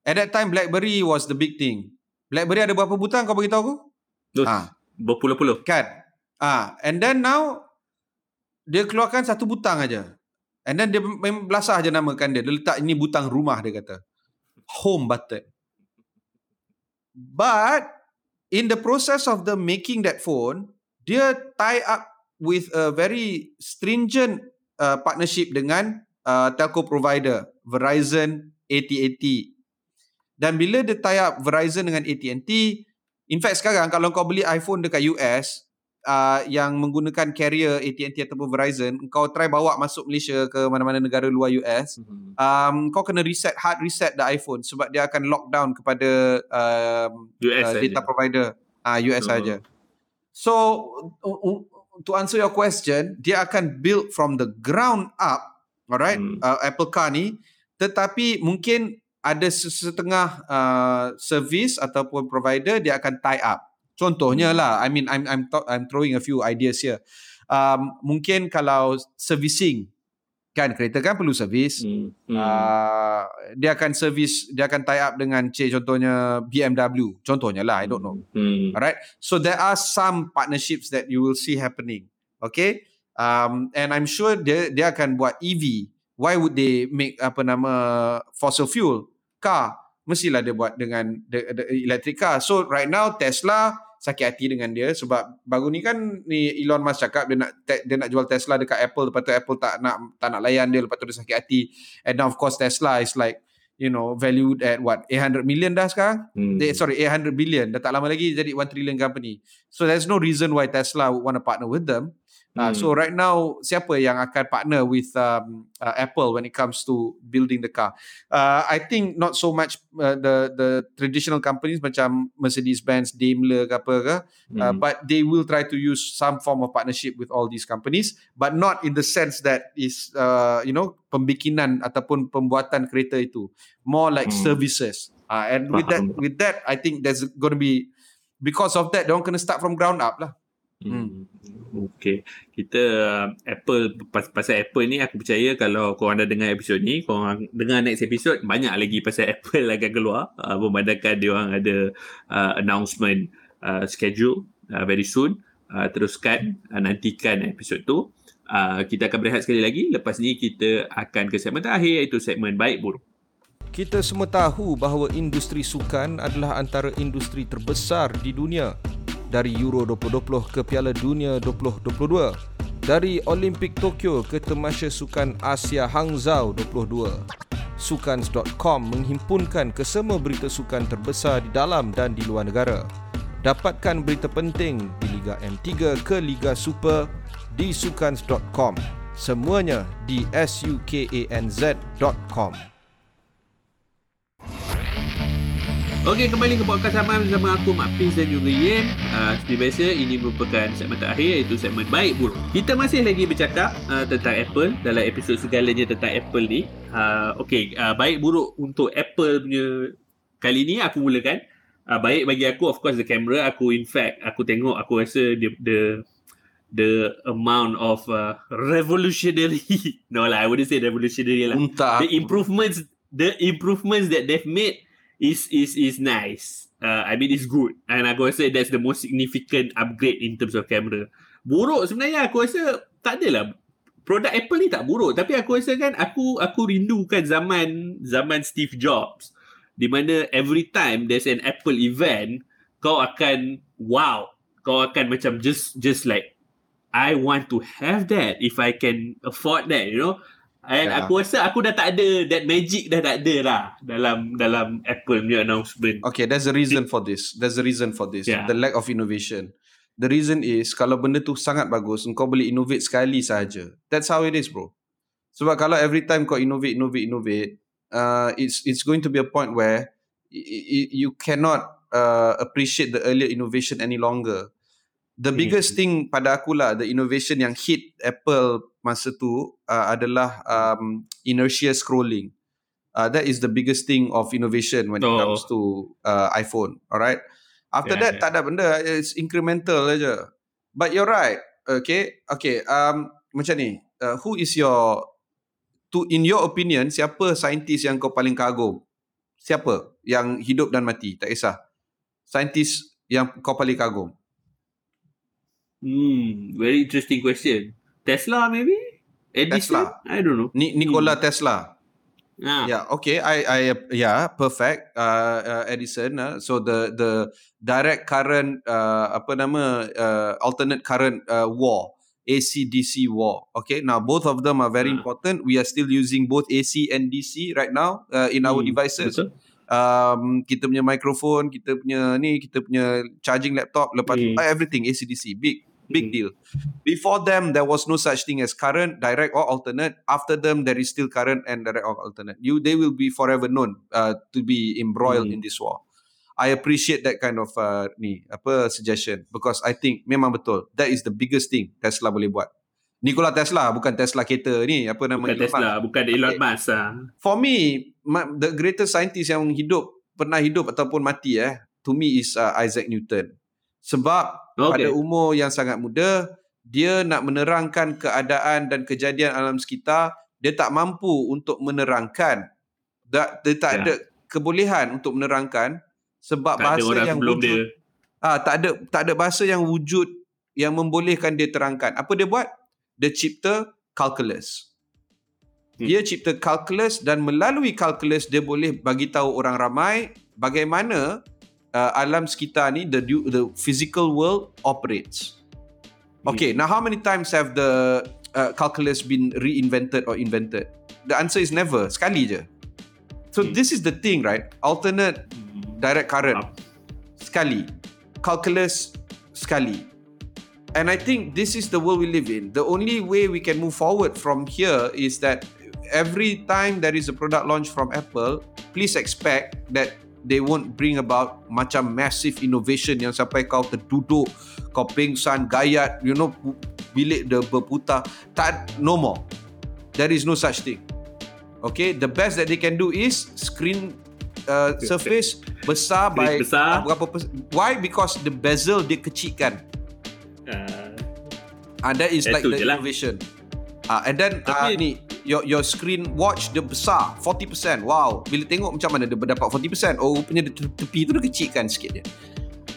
S1: At that time BlackBerry was the big thing. BlackBerry ada berapa butang kau beritahu aku?
S3: Terus, ha. berpuluh-puluh.
S1: Kan? Ah, ha. and then now dia keluarkan satu butang aja. And then dia memang belasah je namakan dia. Dia letak ini butang rumah dia kata. Home button. But in the process of the making that phone, dia tie up with a very stringent uh, partnership dengan uh, telco provider Verizon, AT&T. Dan bila dia tie up Verizon dengan AT&T, in fact sekarang kalau kau beli iPhone dekat US, uh, yang menggunakan carrier AT&T ataupun Verizon, kau try bawa masuk Malaysia ke mana-mana negara luar US, mm-hmm. um, kau kena reset hard reset the iPhone sebab dia akan lockdown kepada um, US uh, data provider uh, US uh-huh. saja. So to answer your question, dia akan build from the ground up, alright, mm. uh, Apple Car ni, tetapi mungkin ada setengah uh, service ataupun provider dia akan tie up. Contohnya hmm. lah, I mean, I'm I'm I'm throwing a few ideas here. Um, mungkin kalau servicing, kan kereta kan perlu servis. Hmm. Hmm. Uh, dia akan servis, dia akan tie up dengan C contohnya BMW. Contohnya lah, I don't know. Hmm. Alright, so there are some partnerships that you will see happening. Okay, um, and I'm sure dia dia akan buat EV. Why would they make apa nama fossil fuel car? Mestilah dia buat dengan the, the electric car. So right now Tesla sakit hati dengan dia sebab baru ni kan ni Elon Musk cakap dia nak dia nak jual Tesla dekat Apple lepas tu Apple tak nak tak nak layan dia lepas tu dia sakit hati. And now of course Tesla is like you know valued at what 800 million dah sekarang. Hmm. They, sorry 800 billion dah tak lama lagi jadi 1 trillion company. So there's no reason why Tesla would want to partner with them. Uh, hmm. So right now siapa yang akan partner with um, uh, Apple when it comes to building the car? Uh, I think not so much uh, the the traditional companies macam Mercedes-Benz, Daimler ke apa ke, hmm. uh, but they will try to use some form of partnership with all these companies, but not in the sense that is uh, you know pembikinan ataupun pembuatan kereta itu, more like hmm. services. Uh, and with that with that I think there's going to be because of that, don't kena start from ground up lah.
S3: Hmm. Okay. Kita uh, Apple pas, pasal Apple ni aku percaya kalau kau anda dengar episod ni, kau dengar next episode banyak lagi pasal [laughs] Apple akan keluar. Uh, memandangkan dia orang ada uh, announcement uh, schedule uh, very soon. Uh, teruskan uh, nantikan episod tu. Uh, kita akan berehat sekali lagi. Lepas ni kita akan ke segmen terakhir iaitu segmen baik buruk.
S5: Kita semua tahu bahawa industri sukan adalah antara industri terbesar di dunia dari Euro 2020 ke Piala Dunia 2022, dari Olimpik Tokyo ke Temasya Sukan Asia Hangzhou 22. Sukans.com menghimpunkan kesemua berita sukan terbesar di dalam dan di luar negara. Dapatkan berita penting di Liga M3 ke Liga Super di sukans.com. Semuanya di sukanz.com.
S3: Okey, kembali ke podcast Aman bersama aku, Mak Fiz dan juga Yen. Uh, seperti biasa, ini merupakan segmen terakhir iaitu segmen Baik Buruk. Kita masih lagi bercakap uh, tentang Apple dalam episod segalanya tentang Apple ni. Uh, Okey, uh, Baik Buruk untuk Apple punya kali ni aku mulakan. Uh, baik bagi aku, of course, the camera. Aku, in fact, aku tengok, aku rasa the, the the amount of uh, revolutionary [laughs] no lah I wouldn't say revolutionary lah Entah. the improvements the improvements that they've made is is is nice. Uh, I mean it's good. And aku rasa that's the most significant upgrade in terms of camera. Buruk sebenarnya aku rasa tak adalah. Produk Apple ni tak buruk. Tapi aku rasa kan aku aku rindukan zaman zaman Steve Jobs. Di mana every time there's an Apple event kau akan wow. Kau akan macam just just like I want to have that if I can afford that you know And yeah. aku rasa aku dah tak ada that magic dah tak ada lah dalam dalam Apple punya announcement.
S1: Okay, there's a reason for this. There's a reason for this. Yeah. The lack of innovation. The reason is kalau benda tu sangat bagus, kau boleh innovate sekali saja. That's how it is, bro. Sebab kalau every time kau innovate, innovate, innovate, uh, it's it's going to be a point where you cannot uh, appreciate the earlier innovation any longer. The hmm. biggest thing pada aku lah, the innovation yang hit Apple masa tu uh, adalah um, inertia scrolling. Uh, that is the biggest thing of innovation when oh. it comes to uh, iPhone. Alright. After yeah, that, yeah. tak ada benda. It's incremental aja. But you're right. Okay. Okay. Um, macam ni. Uh, who is your, to in your opinion, siapa saintis yang kau paling kagum? Siapa yang hidup dan mati? Tak kisah. Saintis yang kau paling kagum?
S3: Hmm, very interesting question. Tesla maybe? Edison? Tesla. I don't know.
S1: Ni Nikola hmm. Tesla. Ah. Yeah, okay. I I yeah, perfect. Uh, uh Edison. Uh, so the the direct current uh apa nama uh alternate current uh war. AC DC war. Okay, now both of them are very ah. important. We are still using both AC and DC right now uh, in our hmm, devices. Betul. Um, kita punya microphone, kita punya ni, kita punya charging laptop, lepas hmm. everything AC DC big big mm. deal. Before them, there was no such thing as current, direct, or alternate. After them, there is still current and direct or alternate. You, they will be forever known uh, to be embroiled mm. in this war. I appreciate that kind of uh, ni apa suggestion because I think memang betul. That is the biggest thing Tesla boleh buat. Nikola Tesla bukan Tesla kereta ni apa nama
S3: bukan Tesla Musk. bukan Elon okay. Musk ah.
S1: For me the greatest scientist yang hidup pernah hidup ataupun mati eh to me is uh, Isaac Newton. Sebab okay. pada umur yang sangat muda, dia nak menerangkan keadaan dan kejadian alam sekitar, dia tak mampu untuk menerangkan. Dia, dia tak ya. ada kebolehan untuk menerangkan sebab tak bahasa yang wujud. Dia. Ah, tak ada tak ada bahasa yang wujud yang membolehkan dia terangkan. Apa dia buat? Dia cipta calculus. Hmm. Dia cipta calculus dan melalui calculus dia boleh bagi tahu orang ramai bagaimana uh, alam sekitar ni the the physical world operates. Okay, hmm. now how many times have the uh, calculus been reinvented or invented? The answer is never. Sekali je. So hmm. this is the thing, right? Alternate direct current. Sekali. Calculus sekali. and I think this is the world we live in. The only way we can move forward from here is that every time there is a product launch from Apple, please expect that they won't bring about macam massive innovation yang sampai kau terduduk, kau pingsan, gayat, you know, bilik dia berputar. Tak, no more. There is no such thing. Okay, the best that they can do is screen uh, surface besar by
S3: besar.
S1: Uh, berapa why because the bezel dia kecilkan uh, uh, that is like the lah. innovation uh, and then uh, ni your your screen watch dia besar 40% wow. Bila tengok macam mana dia dapat 40% oh rupanya tepi tu dia kecilkan sikit dia.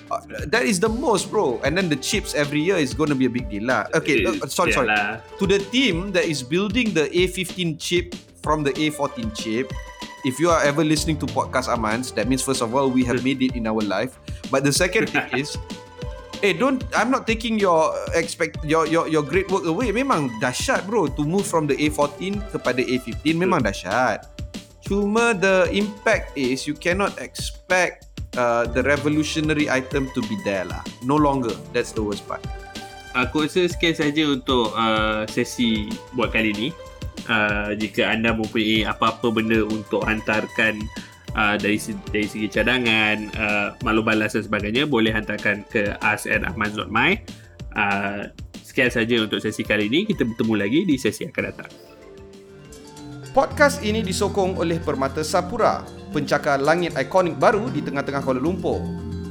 S1: Uh, that is the most bro. And then the chips every year is going to be a big deal lah. Okay uh, sorry sorry. to the team that is building the A15 chip from the A14 chip if you are ever listening to podcast Amans, that means first of all we have [laughs] made it in our life. But the second thing [laughs] is, hey, don't. I'm not taking your expect your your your great work away. Memang dahsyat bro to move from the A14 kepada A15. Memang dahsyat. Cuma the impact is you cannot expect uh, the revolutionary item to be there lah. No longer. That's the worst part.
S3: Aku rasa sekian saja untuk uh, sesi buat kali ni uh, jika anda mempunyai apa-apa benda untuk hantarkan uh, dari dari segi cadangan uh, maklum balas dan sebagainya boleh hantarkan ke us@ahmad.my uh, sekian saja untuk sesi kali ini kita bertemu lagi di sesi akan datang
S5: Podcast ini disokong oleh Permata Sapura, pencakar langit ikonik baru di tengah-tengah Kuala Lumpur.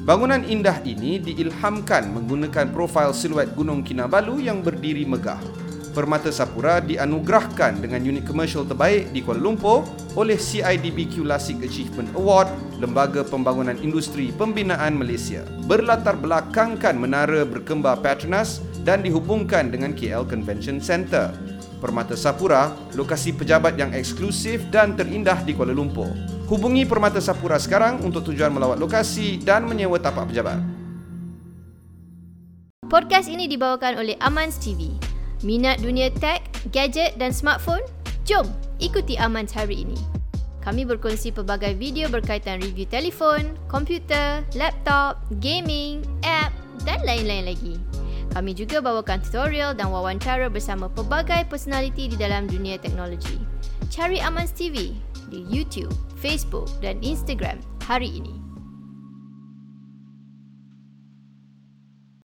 S5: Bangunan indah ini diilhamkan menggunakan profil siluet Gunung Kinabalu yang berdiri megah. Permata Sapura dianugerahkan dengan unit komersial terbaik di Kuala Lumpur oleh CIDBQ Classic Achievement Award, Lembaga Pembangunan Industri Pembinaan Malaysia. Berlatar belakangkan menara berkembar Petronas dan dihubungkan dengan KL Convention Centre. Permata Sapura, lokasi pejabat yang eksklusif dan terindah di Kuala Lumpur. Hubungi Permata Sapura sekarang untuk tujuan melawat lokasi dan menyewa tapak pejabat.
S2: Podcast ini dibawakan oleh Amans TV. Minat dunia tech, gadget dan smartphone? Jom ikuti Amans hari ini. Kami berkongsi pelbagai video berkaitan review telefon, komputer, laptop, gaming, app dan lain-lain lagi. Kami juga bawakan tutorial dan wawancara bersama pelbagai personaliti di dalam dunia teknologi. Cari Amans TV di YouTube, Facebook dan Instagram hari ini.